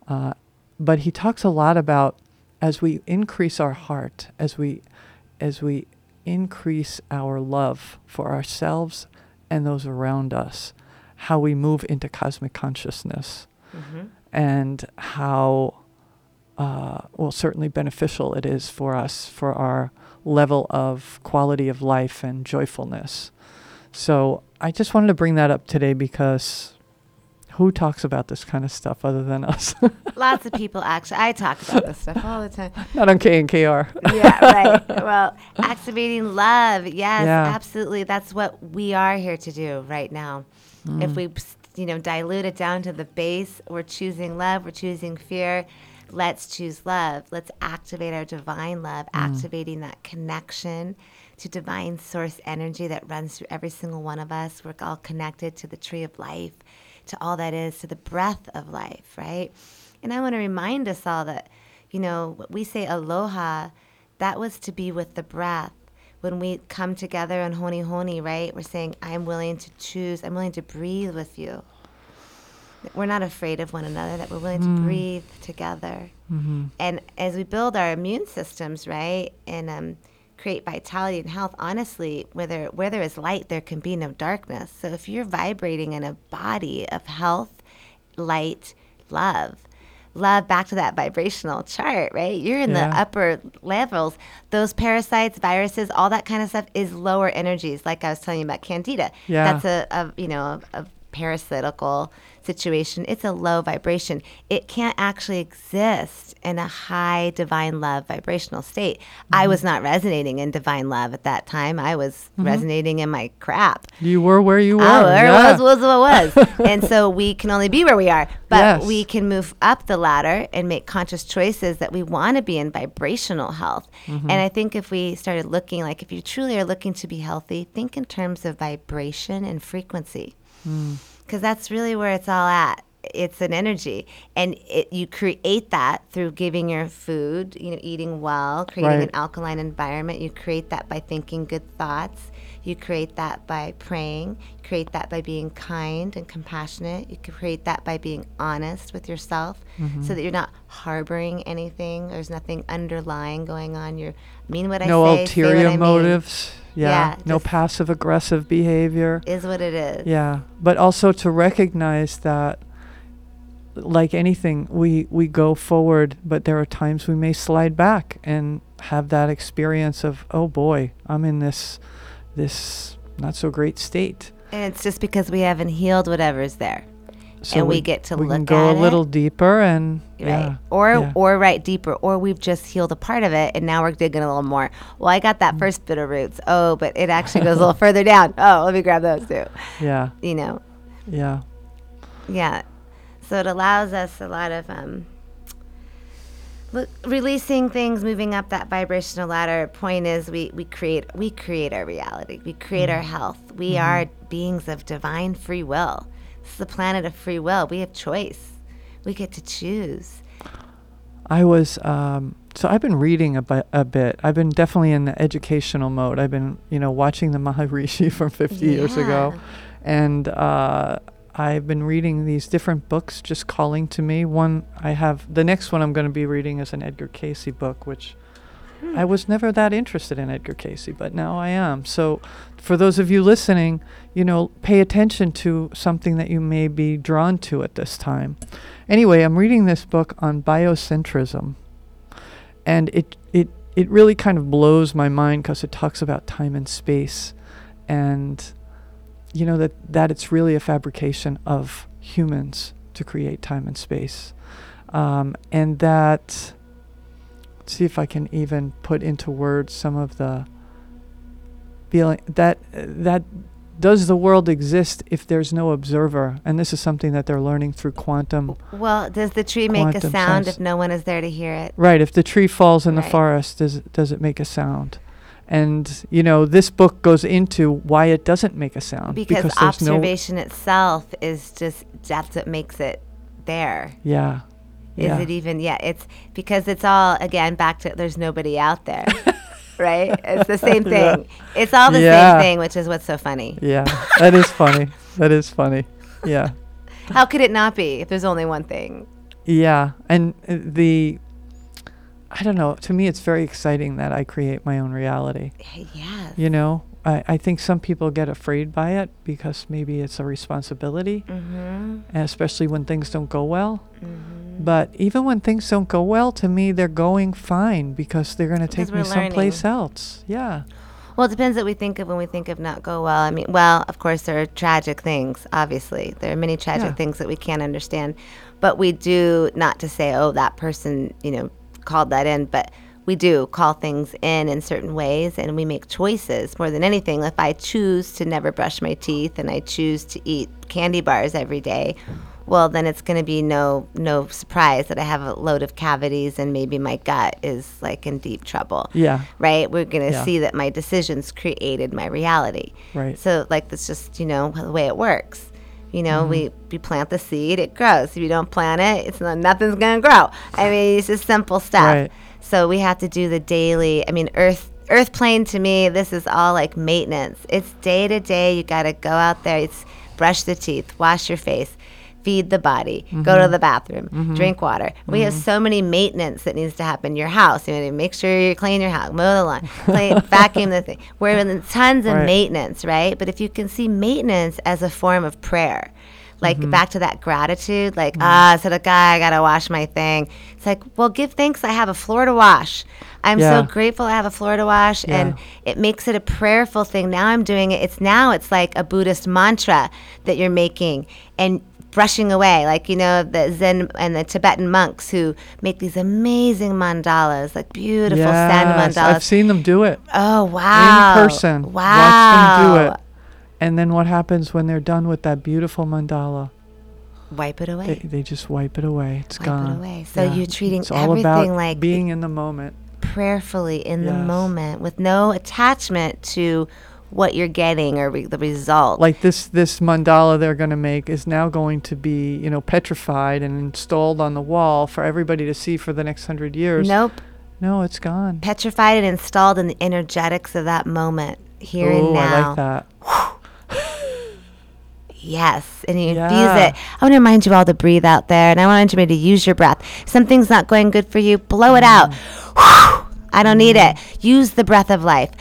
Uh, but he talks a lot about as we increase our heart, as we as we increase our love for ourselves and those around us, how we move into cosmic consciousness Mhm. and how uh, well certainly beneficial it is for us for our level of quality of life and joyfulness so i just wanted to bring that up today because who talks about this kind of stuff other than us <laughs> Lots of people actually. I talk about this stuff all the time. <laughs> not on k and kr yeah, right. Well, activating love. Yes, Yeah. absolutely. That's what we are here to do right now. Mm. If we, you know, dilute it down to the base, we're choosing love, we're choosing fear. Let's choose love. Let's activate our divine love, Mm. activating that connection to divine source energy that runs through every single one of us. We're all connected to the tree of life, to all that is, to the breath of life, right? And I want to remind us all that, you know, we say aloha, that was to be with the breath. When we come together on Honi Honi, right? We're saying, I'm willing to choose, I'm willing to breathe with you. We're not afraid of one another, that we're willing to breathe together. And as we build our immune systems, right, and um, create vitality and health, honestly, where there, where there is light, there can be no darkness. So if you're vibrating in a body of health, light, love, love back to that vibrational chart, right? You're in Yeah. the upper levels. Those parasites, viruses, all that kind of stuff is lower energies. Like I was telling you about candida. Yeah. That's a, a you know, a, a parasitical situation. It's a low vibration. It can't actually exist in a high divine love vibrational state. I was not resonating in divine love at that time. I was resonating in my crap. you were where you were Oh, there yeah. was, was what was. <laughs> and so we can only be where we are. But Yes. we can move up the ladder and make conscious choices that we want to be in vibrational health. Mm-hmm. And I think if we started looking, like if you truly are looking to be healthy, think in terms of vibration and frequency. Mm. Because that's really where it's all at. It's an energy, and it, you create that through giving your food, you know, eating well, creating Right. an alkaline environment. You create that by thinking good thoughts. You create that by praying. You create that by being kind and compassionate. You can create that by being honest with yourself Mm-hmm. so that you're not harboring anything. There's nothing underlying going on. You're mean what no I say. say what ulterior I mean, motives yeah, Yeah, no passive aggressive behavior Is what it is. Yeah, but also to recognize that, like anything, we we go forward, but there are times we may slide back and have that experience of, oh boy, I'm in this this not so great state. And it's just because we haven't healed whatever's there. So And we get to we can look go at a it. little deeper and right? yeah, or yeah. or right deeper, or we've just healed a part of it, and now we're digging a little more. Well, I got Mm. that first bit of roots. Oh, but it <laughs> actually goes a little further down. Oh, let me grab those too. yeah, You know, yeah, yeah. So it allows us a lot of um, look, releasing things, moving up that vibrational ladder. Point is, we we create we create our reality. We create Mm. our health. We Mm-hmm. are beings of divine free will. Is a planet of free will. We have choice. We get to choose. I was um, so I've been reading a, bi- a bit. I've been definitely in the educational mode. I've been you know watching the Maharishi <laughs> from 50 years ago, and uh, I've been reading these different books just calling to me. One I have the next one I'm going to be reading is an Edgar Cayce book, which I was never that interested in Edgar Cayce, but now I am. So, for those of you listening, you know, pay attention to something that you may be drawn to at this time. Anyway, I'm reading this book on biocentrism, and it it it really kind of blows my mind because it talks about time and space, and you know that that it's really a fabrication of humans to create time and space, um, and that let's see if I can even put into words some of the feeling that that does the world exist if there's no observer and this is something that they're learning through quantum Well, does the tree make a sound science. if no one is there to hear it? right if the tree falls in the forest does it, does it make a sound and you know this book goes into why it doesn't make a sound Because, no observation itself is just that's what makes it there. yeah Is yeah it even? Yeah, it's because it's all again back to there's nobody out there, <laughs> right? It's the same <laughs> Yeah. thing. It's all the Yeah. same thing, which is what's so funny. yeah that is funny that is funny yeah <laughs> How could it not be if there's only one thing? Yeah, and uh, the I don't know. To me, it's very exciting that I create my own reality. Yes. You know, I, I think some people get afraid by it because maybe it's a responsibility, Mm-hmm. especially when things don't go well. But even when things don't go well, to me, they're going fine because they're going to take me learning. someplace else. Yeah. Well, it depends what we think of when we think of not go well. I mean, well, of course, there are tragic things, obviously. There are many tragic Yeah. things that we can't understand. But we do, not to say, oh, that person, you know, called that in, but we do call things in in certain ways and we make choices more than anything. If I choose to never brush my teeth and I choose to eat candy bars every day, well, then it's going to be no no surprise that I have a load of cavities and maybe my gut is like in deep trouble Yeah. right? We're going to Yeah. see that my decisions created my reality. Right. So, like, that's just, you know, the way it works. You know, we, Mm-hmm. we plant the seed, it grows. If you don't plant it, it's not, nothing's going to grow. I mean, it's just simple stuff. Right. So we have to do the daily. I mean, earth earth plane to me, this is all like maintenance. It's day to day. You got to go out there. It's brush the teeth, wash your face, feed the body, go Mm-hmm. to the bathroom, drink water. We have so many maintenance that needs to happen in your house. You know, make sure you clean your house, mow the lawn, clean, <laughs> vacuum the thing. We're in tons of Right. maintenance, right? But if you can see maintenance as a form of prayer, like Mm-hmm. back to that gratitude, like, ah, so the guy, I gotta wash my thing. It's like, well, give thanks I have a floor to wash. I'm Yeah. so grateful I have a floor to wash and it makes it a prayerful thing. Now I'm doing it. It's now it's like a Buddhist mantra that you're making and brushing away. Like, you know, the Zen and the Tibetan monks who make these amazing mandalas, like beautiful sand mandalas. I've seen them do it oh, wow. in person. Wow. Watch them do it. And then what happens when they're done with that beautiful mandala? Wipe it away. They, they just wipe it away. It's Wipe it gone. away. So you're treating it's all about everything like being in the moment. prayerfully in the moment with no attachment to what you're getting or re- the result. Like this this mandala they're going to make is now going to be, you know, petrified and installed on the wall for everybody to see for the next 100 years. nope. No, it's gone. Petrified and installed in the energetics of that moment, here and oh, now. I like that. Yes, and you infuse it. I want to remind you all to breathe out there, and I want you to use your breath. Something's not going good for you, blow it out. Mm. I don't need it. Use the breath of life.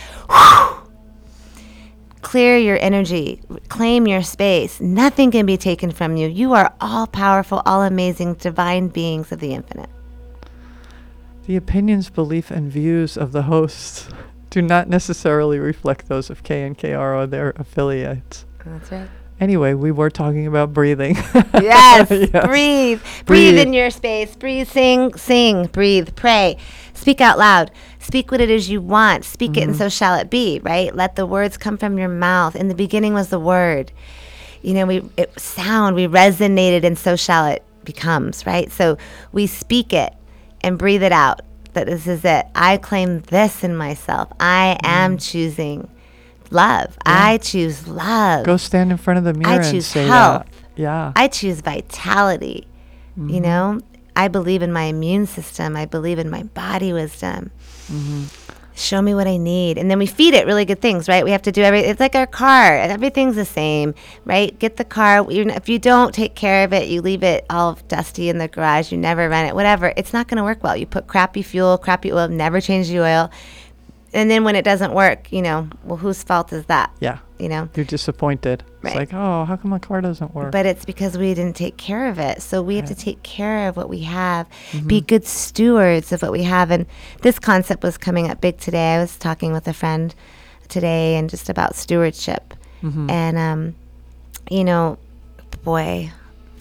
Clear your energy, claim your space. Nothing can be taken from you. You are all powerful, all amazing, divine beings of the infinite. The opinions, belief, and views of the hosts <laughs> do not necessarily reflect those of K and KR or their affiliates. That's right. Anyway, we were talking about breathing. <laughs> Yes. <laughs> Breathe. breathe. Breathe. in your space. Breathe. Sing. Sing. Breathe. Pray. Speak out loud. Speak what it is you want. Speak it, and mm-hmm. so shall it be. Right. Let the words come from your mouth. In the beginning was the word. You know, we it sound. We resonated, and so shall it becomes. Right. So we speak it and breathe it out. That this is it. I claim this in myself. I am mm. choosing love. I choose love. Go stand in front of the mirror I and choose say health. that. Yeah. I choose vitality. You Mm-hmm. know, I believe in my immune system. I believe in my body wisdom. Mm-hmm. Show me what I need, and then we feed it really good things, right? We have to do every. It's like our car. Everything's the same, right? Get the car. If you don't take care of it, you leave it all dusty in the garage. You never run it. Whatever. It's not going to work well. You put crappy fuel, crappy oil. Never change the oil, and then when it doesn't work, you know, well, whose fault is that? Yeah. You know. You're disappointed. Right. It's like, oh, how come my car doesn't work? But it's because we didn't take care of it. So we have to take care of what we have, Mm-hmm. be good stewards of what we have. And this concept was coming up big today. I was talking with a friend today and just about stewardship. Mm-hmm. And, um, you know, boy,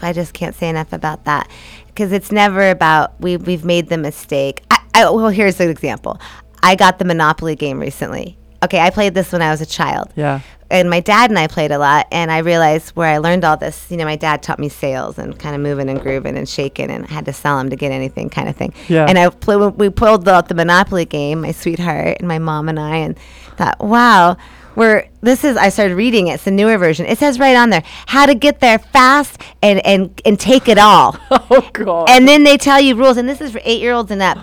I just can't say enough about that because it's never about we, we've made the mistake. I, I, well, here's an example I got the Monopoly game recently. Okay, I played this when I was a child yeah. and my dad and I played a lot, and I realized where I learned all this. You know, my dad taught me sales and kind of moving and grooving and shaking, and I had to sell him to get anything, kind of thing. Yeah. And I pl- we pulled out the Monopoly game, my sweetheart and my mom and I, and thought, wow. We're, this is I started reading it. It's the newer version. It says right on there how to get there fast and and and take it all. <laughs> Oh, God. And then they tell you rules, and this is for eight year olds and up.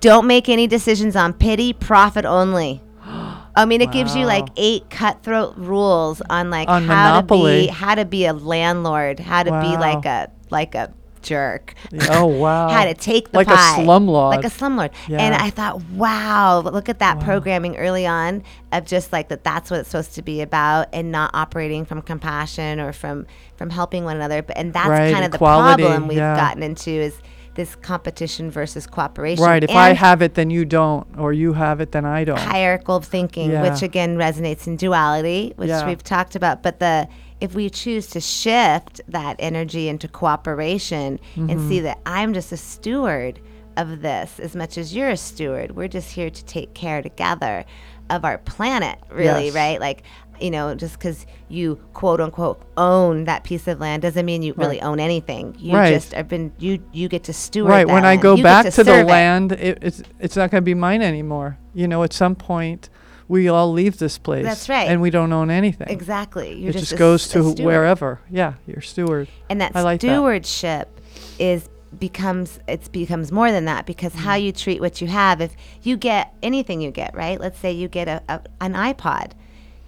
Don't make any decisions on pity, profit only. <gasps> I mean, it gives you like eight cutthroat rules on like On how Monopoly. to be how to be a landlord, how to be like a like a jerk. oh, <laughs> wow. How to take the Like a pie. slumlord. like a slumlord. And I thought, wow, look at that programming early on of just like that. That's what it's supposed to be about, and not operating from compassion or from from helping one another. But and that's Right, kind of the problem we've yeah. gotten into is this competition versus cooperation. Right. If I have it, then you don't. Or you have it, then I don't. hierarchical thinking, Yeah. which again resonates in duality, which Yeah. we've talked about. But the if we choose to shift that energy into cooperation Mm-hmm. and see that I'm just a steward of this as much as you're a steward, we're just here to take care together of our planet, really, Yes. right? Like, you know, just because you quote unquote own that piece of land doesn't mean you really own anything. You Right. just have been you you get to steward. Right. When I go You back to, the it. land, it, it's it's not going to be mine anymore. You know, at some point, we all leave this place. That's right. And we don't own anything. Exactly. You're it just just goes to wherever. Yeah, you're steward. and that I like that. stewardship is becomes it becomes more than that because how Mm. you treat what you have if you get anything you get right let's say you get a, a an ipod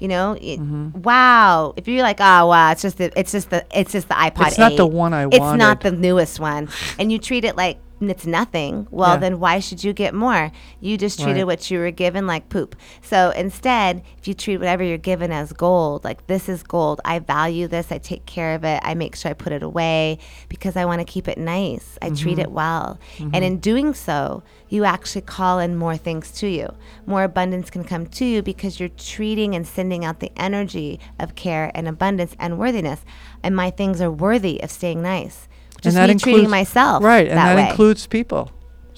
you know it, Mm-hmm. wow if you're like oh wow it's just the, it's just the it's just the ipod It's not the one I want. it's not the newest one and you treat it like it's nothing. Well Yeah. then why should you get more? You just treated Right. what you were given like poop. So instead if you treat whatever you're given as gold like this is gold. I value this. I take care of it. I make sure i put it away because i want to keep it nice. I treat Mm-hmm. it well. And in doing so you actually call in more things to you. More abundance can come to you because you're treating and sending out the energy of care and abundance and worthiness. And my things are worthy of staying nice just me treating myself Right, and that, that includes people.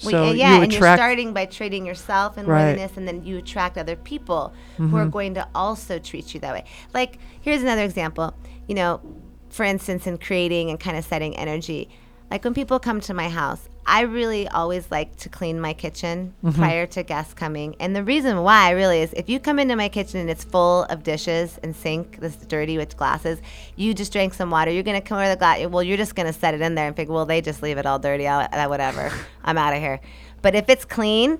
Well, So yeah, yeah, you and you're starting by treating yourself and Right. Mm-hmm. worthiness, and then you attract other people who are going to also treat you that way. Like, here's another example. You know, for instance, in creating and kind of setting energy, like when people come to my house, I really always like to clean my kitchen Mm-hmm. prior to guests coming. And the reason why really is if you come into my kitchen and it's full of dishes and sink that's dirty with glasses, you just drank some water. You're gonna come over the glass. Well, you're just gonna set it in there and think, well, they just leave it all dirty. I'll, uh, whatever. <laughs> I'm out of here. But if it's clean,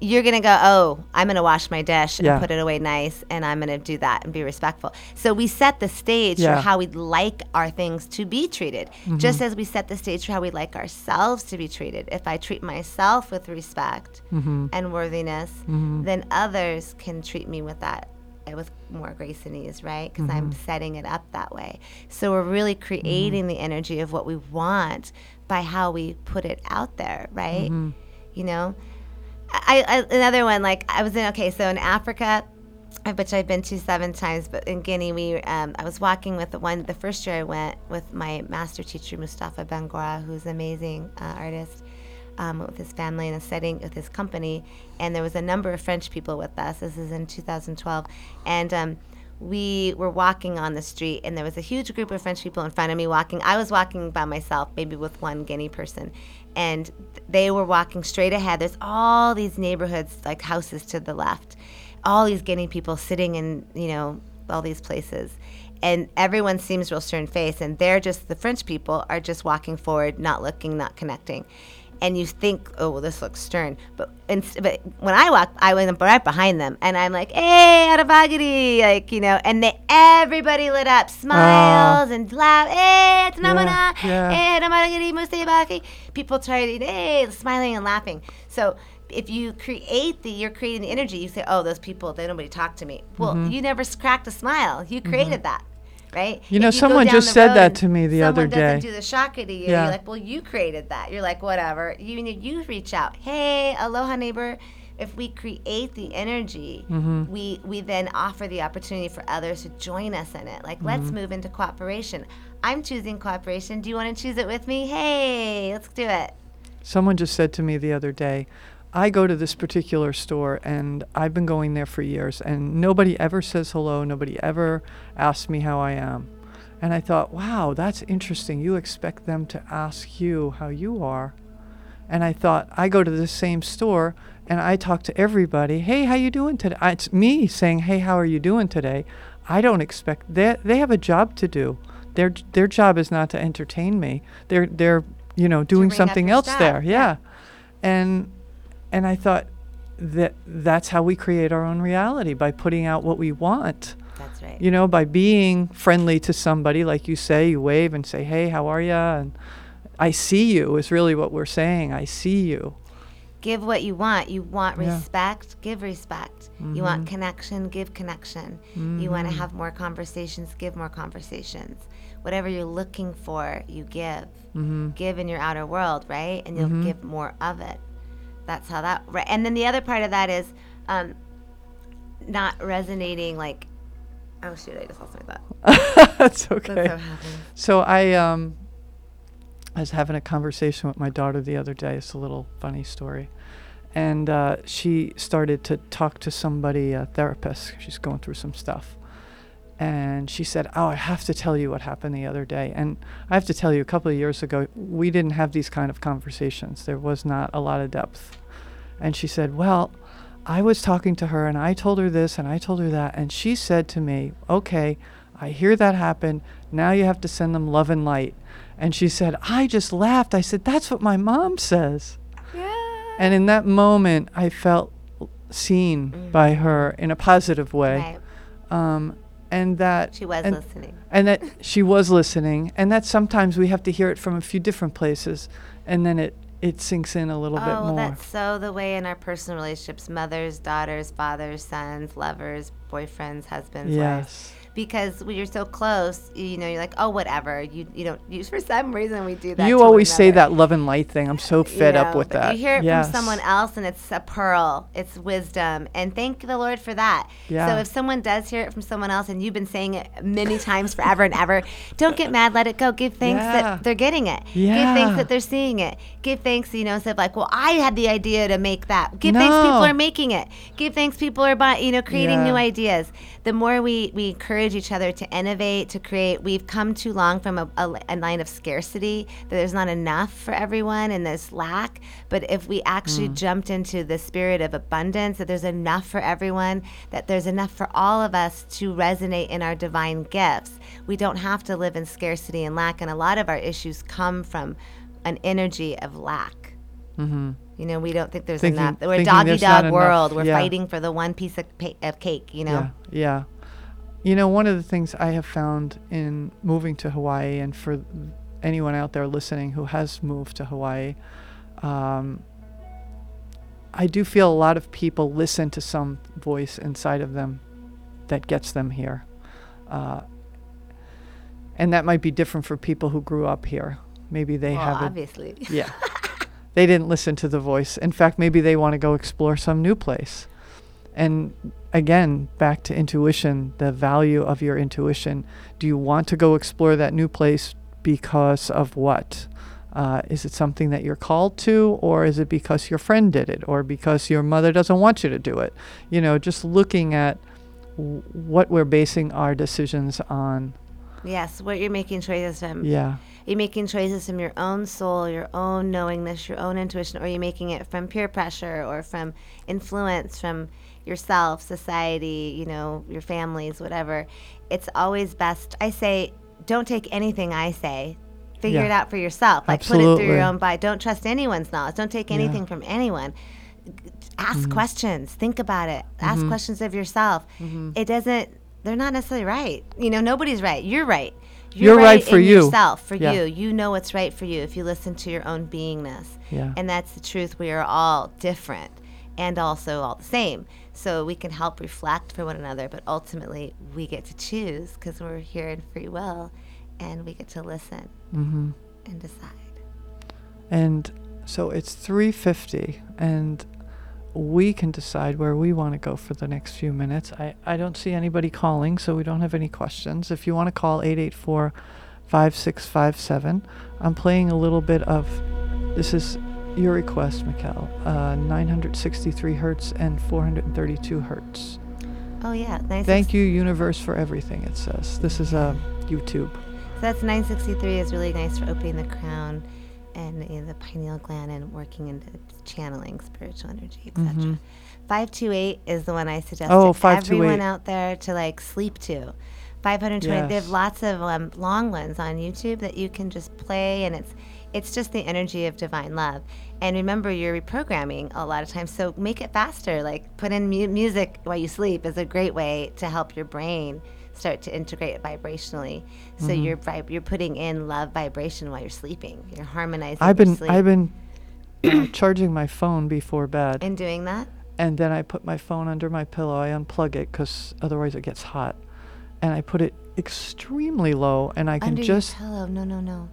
you're gonna go, oh, I'm gonna wash my dish Yeah. and put it away nice, and I'm gonna do that and be respectful. So we set the stage Yeah. for how we'd like our things to be treated, Mm-hmm. just as we set the stage for how we'd like ourselves to be treated. If I treat myself with respect Mm-hmm. and worthiness, then others can treat me with that. uh, With more grace and ease, right? Because I'm Mm-hmm. setting it up that way. So we're really creating the energy of what we want by how we put it out there, right? Mm-hmm. You know, I, I another one like I was in okay, so in Africa, which I've been to seven times, but in Guinea, we um, I was walking with the one the first year I went with my master teacher Mustafa Bangoura, who's an amazing uh, artist. Um, with his family in a setting with his company, and there was a number of French people with us. This is in 2012, and um, we were walking on the street, and there was a huge group of French people in front of me walking. I was walking by myself, maybe with one Guinea person, and they were walking straight ahead. There's all these neighborhoods, like houses to the left, all these Guinea people sitting in, you know, all these places. and everyone seems real stern faced, and they're just the French people are just walking forward, not looking, not connecting. And you think, oh, well, this looks stern, but but when I walk, I went right behind them, and I'm like, hey, Aravagiri, like you know, and they everybody lit up, smiles and laugh, hey, it's namana, yeah. hey, Aravagiri, musibaki. People try to, hey, smiling and laughing. So if you create the you're creating the energy you say oh those people they nobody talk to me well Mm-hmm. you never cracked a smile you created that right? You know, someone just said that to me the other day. someone doesn't do the shaka to you Yeah. you're like well you created that. You're like whatever. You need you reach out hey aloha neighbor. If we create the energy Mm-hmm. we we then offer the opportunity for others to join us in it. Like Mm-hmm. let's move into cooperation. I'm choosing cooperation. Do you want to choose it with me? Hey let's do it. Someone just said to me the other day, I go to this particular store and I've been going there for years and nobody ever says hello, nobody ever asks me how I am. And I thought, wow, that's interesting. You expect them to ask you how you are. And I thought, I go to this same store and I talk to everybody, hey, how you doing today? It's me saying, hey, how are you doing today? I don't expect they they have a job to do. Their their job is not to entertain me. They're they're you know doing something else staff, there. yeah. Yeah. And and I thought that that's how we create our own reality by putting out what we want. that's right You know, by being friendly to somebody, like you say, you wave and say, "Hey, how are ya?" And I see you is really what we're saying. I see you. give what you want. You want Yeah. respect, give respect. You want mm-hmm. connection, give connection. You want to mm-hmm. have more conversations, give more conversations. Whatever you're looking for, you give. Mm-hmm. Give in your outer world, right? And you'll give more of it. That's how that. Right. And then the other part of that is um, not resonating like. Oh shoot! I just lost my thought. <laughs> that's That's okay. what happens. So I um I was having a conversation with my daughter the other day. It's a little funny story. And uh, she started to talk to somebody, a therapist. She's going through some stuff. And she said, Oh, I have to tell you what happened the other day. And I have to tell you, a couple of years ago, we didn't have these kind of conversations. There was not a lot of depth. And she said, Well, I was talking to her and I told her this and I told her that. And she said to me, Okay, I hear that happened. Now you have to send them love and light. And she said, I just laughed. I said, That's what my mom says. Yeah. And in that moment, I felt seen by her in a positive way. Right. Um, and that She was and, listening. and that she was listening, and that sometimes we have to hear it from a few different places, and then it it sinks in a little bit oh, more. Oh, that's so the way in our personal relationships mothers, daughters, fathers, sons, lovers, boyfriends, husbands, wives. Because when you're so close, you know, you're like, oh, whatever. You you don't use for some reason we do that. You always say that love and light thing. I'm so You fed up with that. You hear it yes. from someone else, and it's a pearl. It's wisdom, and thank the Lord for that. Yeah. So if someone does hear it from someone else, and you've been saying it many times forever and ever, don't get mad. Let it go. Give thanks Yeah. that they're getting it. Yeah. Give thanks that they're seeing it. Give thanks, you know, instead of like, well, I had the idea to make that. Give thanks people are making it. Give thanks people are buying, you know, creating new ideas. The more we we encourage each other to innovate, to create. We've come too long from a, a, a line of scarcity that there's not enough for everyone and there's lack. But if we actually jumped into the spirit of abundance, that there's enough for everyone, that there's enough for all of us to resonate in our divine gifts, we don't have to live in scarcity and lack. And a lot of our issues come from an energy of lack. Mm-hmm. You know, we don't think there's Thinking- enough. We're a doggy dog enough. world. We're Yeah. fighting for the one piece of, pa- of cake. You know. Yeah, yeah. You know, one of the things I have found in moving to Hawaii, and for anyone out there listening who has moved to Hawaii, um, I do feel a lot of people listen to some voice inside of them that gets them here. Uh, and that might be different for people who grew up here. Maybe they well, haven't. obviously. yeah. <laughs> they didn't listen to the voice. In fact, maybe they want to go explore some new place. And again, back to intuition, the value of your intuition. Do you want to go explore that new place because of what? Uh, is it something that you're called to, or is it because your friend did it, or because your mother doesn't want you to do it? You know, just looking at w- what we're basing our decisions on. Yes, what you're making choices from. Yeah. You're making choices from your own soul, your own knowingness, your own intuition, or you're making it from peer pressure or from influence from yourself, society, you know, your families, whatever. It's always best. I say, don't take anything I say. Figure Yeah. it out for yourself. Like put it through your own body. Don't trust anyone's knowledge. Don't take anything from anyone. Ask Mm-hmm. questions. Think about it. Ask questions of yourself. Mm-hmm. It doesn't. They're not necessarily right. You know, nobody's right. You're right. You're right for in you. Yourself for Yeah. you. You know what's right for you if you listen to your own beingness. Yeah. And that's the truth. We are all different and also all the same. So we can help reflect for one another, but ultimately we get to choose because we're here in free will and we get to listen Mm-hmm. and decide. And so it's 350 and we can decide where we want to go for the next few minutes. I, I don't see anybody calling, so we don't have any questions. If you want to call 884 5657, I'm playing a little bit of this is your request, Mikkel. Uh, 963 hertz and 432 hertz. Oh, yeah. Nice. Thank you, universe, for everything, it says. This is uh, YouTube. So that's 963 is really nice for opening the crown and you know, the pineal gland and working into channeling spiritual energy, etc. 528 is the one I suggest Mm-hmm. Oh, everyone out there to like sleep to. 520. They have lots of um, long ones on YouTube that you can just play, and it's it's just the energy of divine love. And remember, you're reprogramming a lot of times, so make it faster. Like put in mu- music while you sleep is a great way to help your brain start to integrate vibrationally. So Mm-hmm. you're vib- you're putting in love vibration while you're sleeping. You're harmonizing. I've been sleep. I've been uh, <clears throat> charging my phone before bed. in doing that. and then I put my phone under my pillow. I unplug it because otherwise it gets hot, and I put it extremely low, and I can Under just. your pillow. No, no, no.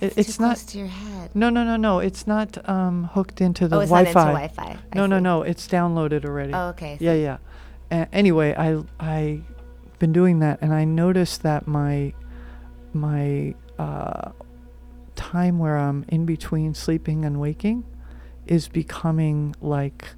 It- It's, it's not. to your head. No, no, no, no. It's not um, hooked into the oh, it's Wi-Fi. not into Wi-Fi. I No, no, see. no. It's downloaded already. Oh, okay. Yeah, yeah. Anyway, I I been doing that, and I noticed that my my uh, time where I'm in between sleeping and waking is becoming like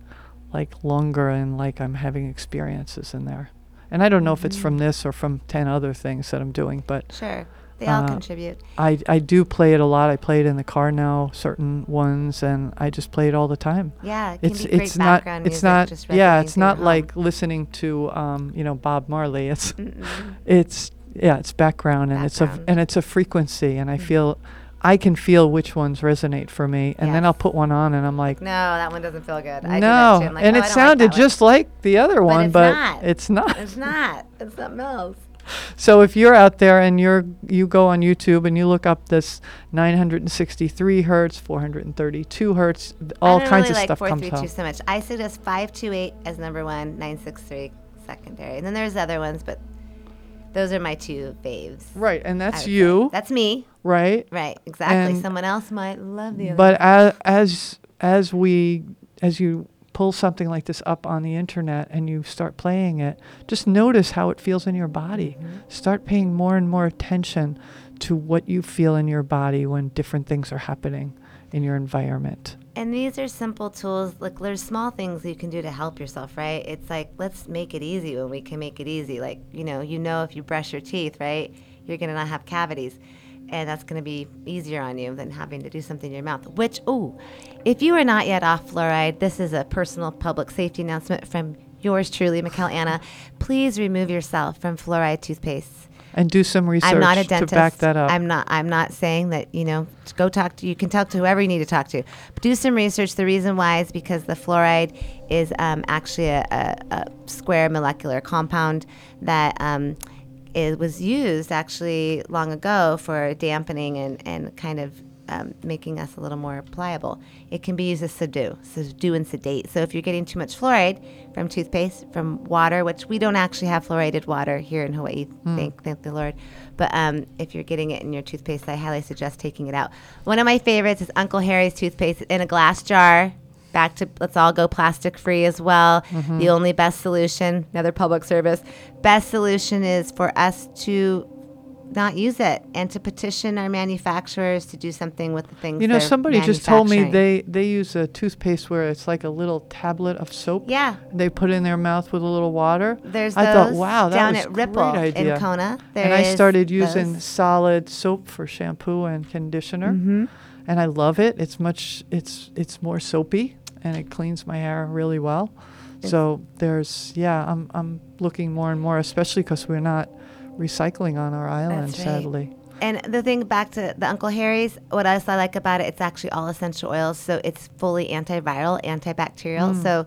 like longer and like I'm having experiences in there. And I don't know if it's Mm-hmm. from this or from ten other things that I'm doing, but Sure. They all Uh, contribute. I I do play it a lot. I play it in the car now, certain ones, and I just play it all the time Yeah, it it's it's not background it's not yeah it's not like listening to um you know Bob Marley it's Mm-mm. <laughs> it's yeah it's background and it's a and it's a frequency and I Mhm. feel I can feel which ones resonate for me and then I'll put one on and I'm like No, that one doesn't feel good. I do no. Like, and oh, it I don't like sounded just like the other one but it's but not. it's not It's not. It's something else. So if you're out there and you're you go on YouTube and you look up this 963 hertz 432 hertz all I kinds really of like stuff comes 432 out so much. I suggest 528 as number one, 963 secondary. And then there's other ones, but those are my two faves. right and that's would say. you That's me. right Right, exactly. And- Someone else might love the other. but as as as we as you pull something like this up on the internet and you start playing it just notice how it feels in your body mm-hmm. start paying more and more attention to what you feel in your body when different things are happening in your environment And these are simple tools. Like there's small things you can do to help yourself, right? It's like let's make it easy when we can make it easy. Like you know, you know, if you brush your teeth, right, you're gonna not have cavities, and that's gonna be easier on you than having to do something in your mouth. Which, oh, if you are not yet off fluoride, this is a personal public safety announcement from yours truly, Mikkel Anna. Please remove yourself from fluoride toothpaste. and do some research I'm not a to dentist. back that up I'm not. I'm not saying that you know. Go talk to. You can talk to whoever you need to talk to. But do some research. The reason why is because the fluoride is um, actually a, a, a square molecular compound that um, it was used actually long ago for dampening and and kind of. Um, making us a little more pliable. It can be used as subdue, subdue and sedate. So if you're getting too much fluoride from toothpaste, from water, which we don't actually have fluoridated water here in Hawaii, thank thank the Lord. But um, if you're getting it in your toothpaste, I highly suggest taking it out. One of my favorites is Uncle Harry's toothpaste in a glass jar. Back to let's all go plastic free as well. The only best solution, another public service, best solution is for us to not use it and to petition our manufacturers to do something with the things. You know, somebody just told me they they use a toothpaste where it's like a little tablet of soap. Yeah. They put in their mouth with a little water. There's I thought, wow, that down was at Ripple great idea. in Kona. and I started using those. solid soap for shampoo and conditioner, Mm-hmm. and I love it. It's much it's it's more soapy and it cleans my hair really well. So there's yeah, I'm I'm looking more and more, especially because we're not recycling on our island, right. sadly. And the thing back to the Uncle Harry's, what else I like about it, it's actually all essential oils, so it's fully antiviral, antibacterial. Mm. So,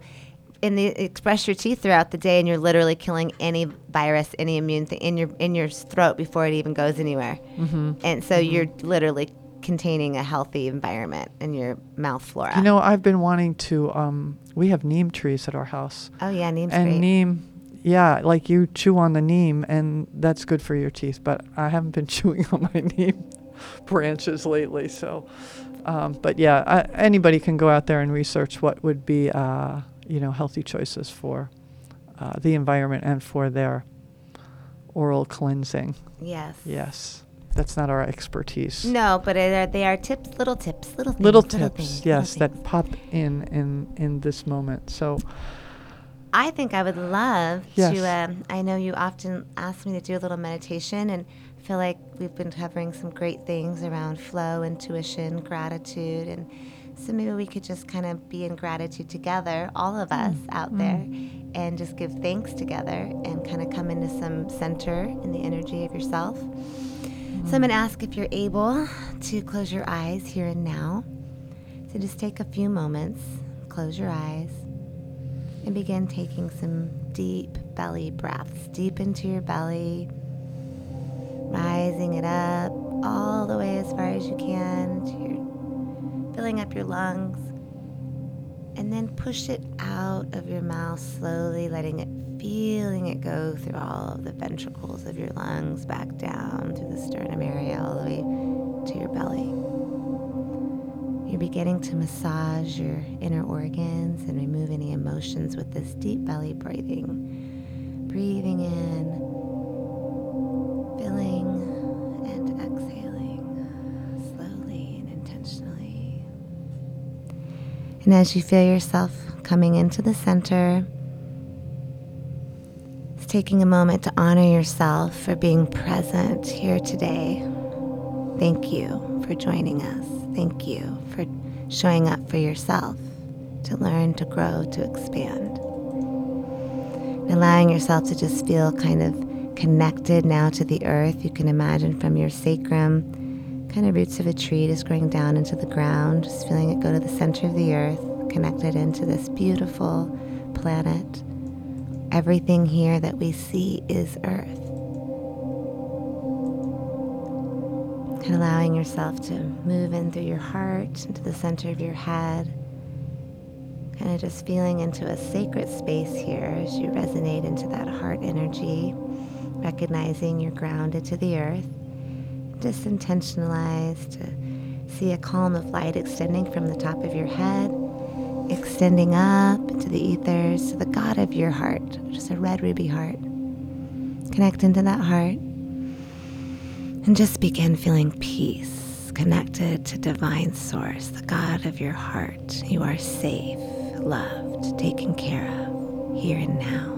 in the express your teeth throughout the day, and you're literally killing any virus, any immune thing in your in your throat before it even goes anywhere. Mm-hmm. And so you're literally containing a healthy environment in your mouth flora. You know, I've been wanting to. Um, we have neem trees at our house, oh yeah, neem's and great. neem, yeah, like you chew on the neem, and that's good for your teeth. But I haven't been <laughs> chewing on my neem <laughs> branches lately, so. Um, but yeah, I, anybody can go out there and research what would be, uh, you know, healthy choices for uh, the environment and for their oral cleansing. yes. Yes, that's not our expertise. No, but it are, they are tips, little tips, little things, Little little tips, things, yes, little that pop in in in this moment. So. I think I would love Yes. to. Um, I know you often ask me to do a little meditation, and feel like we've been covering some great things around flow, intuition, gratitude, and so maybe we could just kind of be in gratitude together, all of us out there, and just give thanks together and kind of come into some center in the energy of yourself. So I'm going to ask if you're able to close your eyes here and now. So just take a few moments, close your eyes and begin taking some deep belly breaths deep into your belly, rising it up all the way as far as you can to your, filling up your lungs, and then push it out of your mouth slowly, letting it, feeling it go through all of the ventricles of your lungs, back down through the sternum area, all the way to your belly. You're beginning to massage your inner organs and remove any emotions with this deep belly breathing. Breathing in, filling And as you feel yourself coming into the center, it's taking a moment to honor yourself for being present here today. Thank you for joining us. Thank you for showing up for yourself to learn, to grow, to expand. And allowing yourself to just feel kind of connected now to the earth. You can imagine from your sacrum, kind of roots of a tree just growing down into the ground, just feeling it go to the center of the earth, connected into this beautiful planet. Everything here that we see is earth. And allowing yourself to move in through your heart, into the center of your head. Kind of just feeling into a sacred space here as you resonate into that heart energy, recognizing you're grounded to the earth. Just intentionalize to see a column of light extending from the top of your head, extending up into the ethers to the God of your heart, just a red ruby heart. Connect into that heart and just begin feeling peace, connected to divine source, the God of your heart. You are safe, loved, taken care of here and now.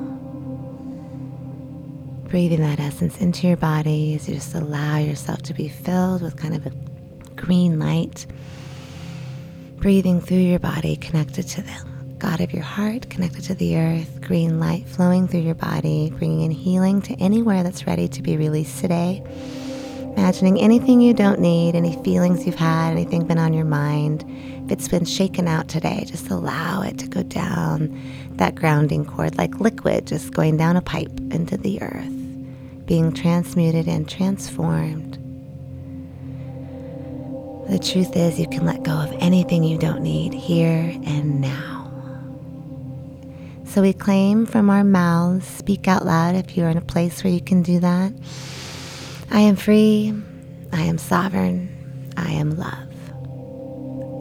Breathing that essence into your body as you just allow yourself to be filled with kind of a green light. Breathing through your body, connected to the God of your heart, connected to the earth, green light flowing through your body, bringing in healing to anywhere that's ready to be released today. Imagining anything you don't need, any feelings you've had, anything been on your mind. If it's been shaken out today, just allow it to go down that grounding cord like liquid, just going down a pipe into the earth, being transmuted and transformed. The truth is, you can let go of anything you don't need here and now. So we claim from our mouths, speak out loud if you're in a place where you can do that. I am free. I am sovereign. I am love.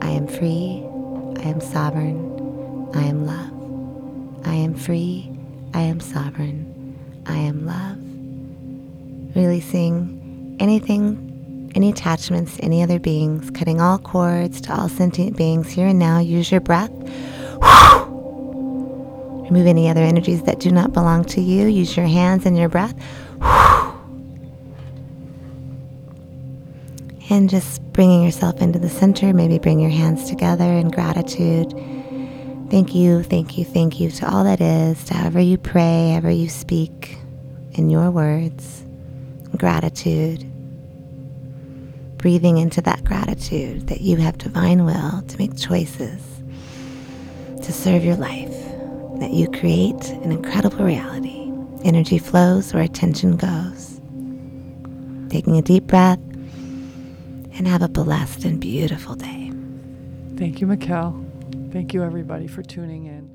I am free. I am sovereign. I am love. I am free. I am sovereign. I am love. Releasing anything, any attachments any other beings, cutting all cords to all sentient beings here and now. Use your breath. Remove any other energies that do not belong to you. Use your hands and your breath. And just bringing yourself into the center. Maybe bring your hands together in gratitude. Thank you, thank you, thank you to all that is, to however you pray, however you speak in your words. Gratitude. Breathing into that gratitude that you have divine will to make choices to serve your life, that you create an incredible reality. Energy flows where attention goes. Taking a deep breath and have a blessed and beautiful day. Thank you, Mikkel. Thank you, everybody, for tuning in.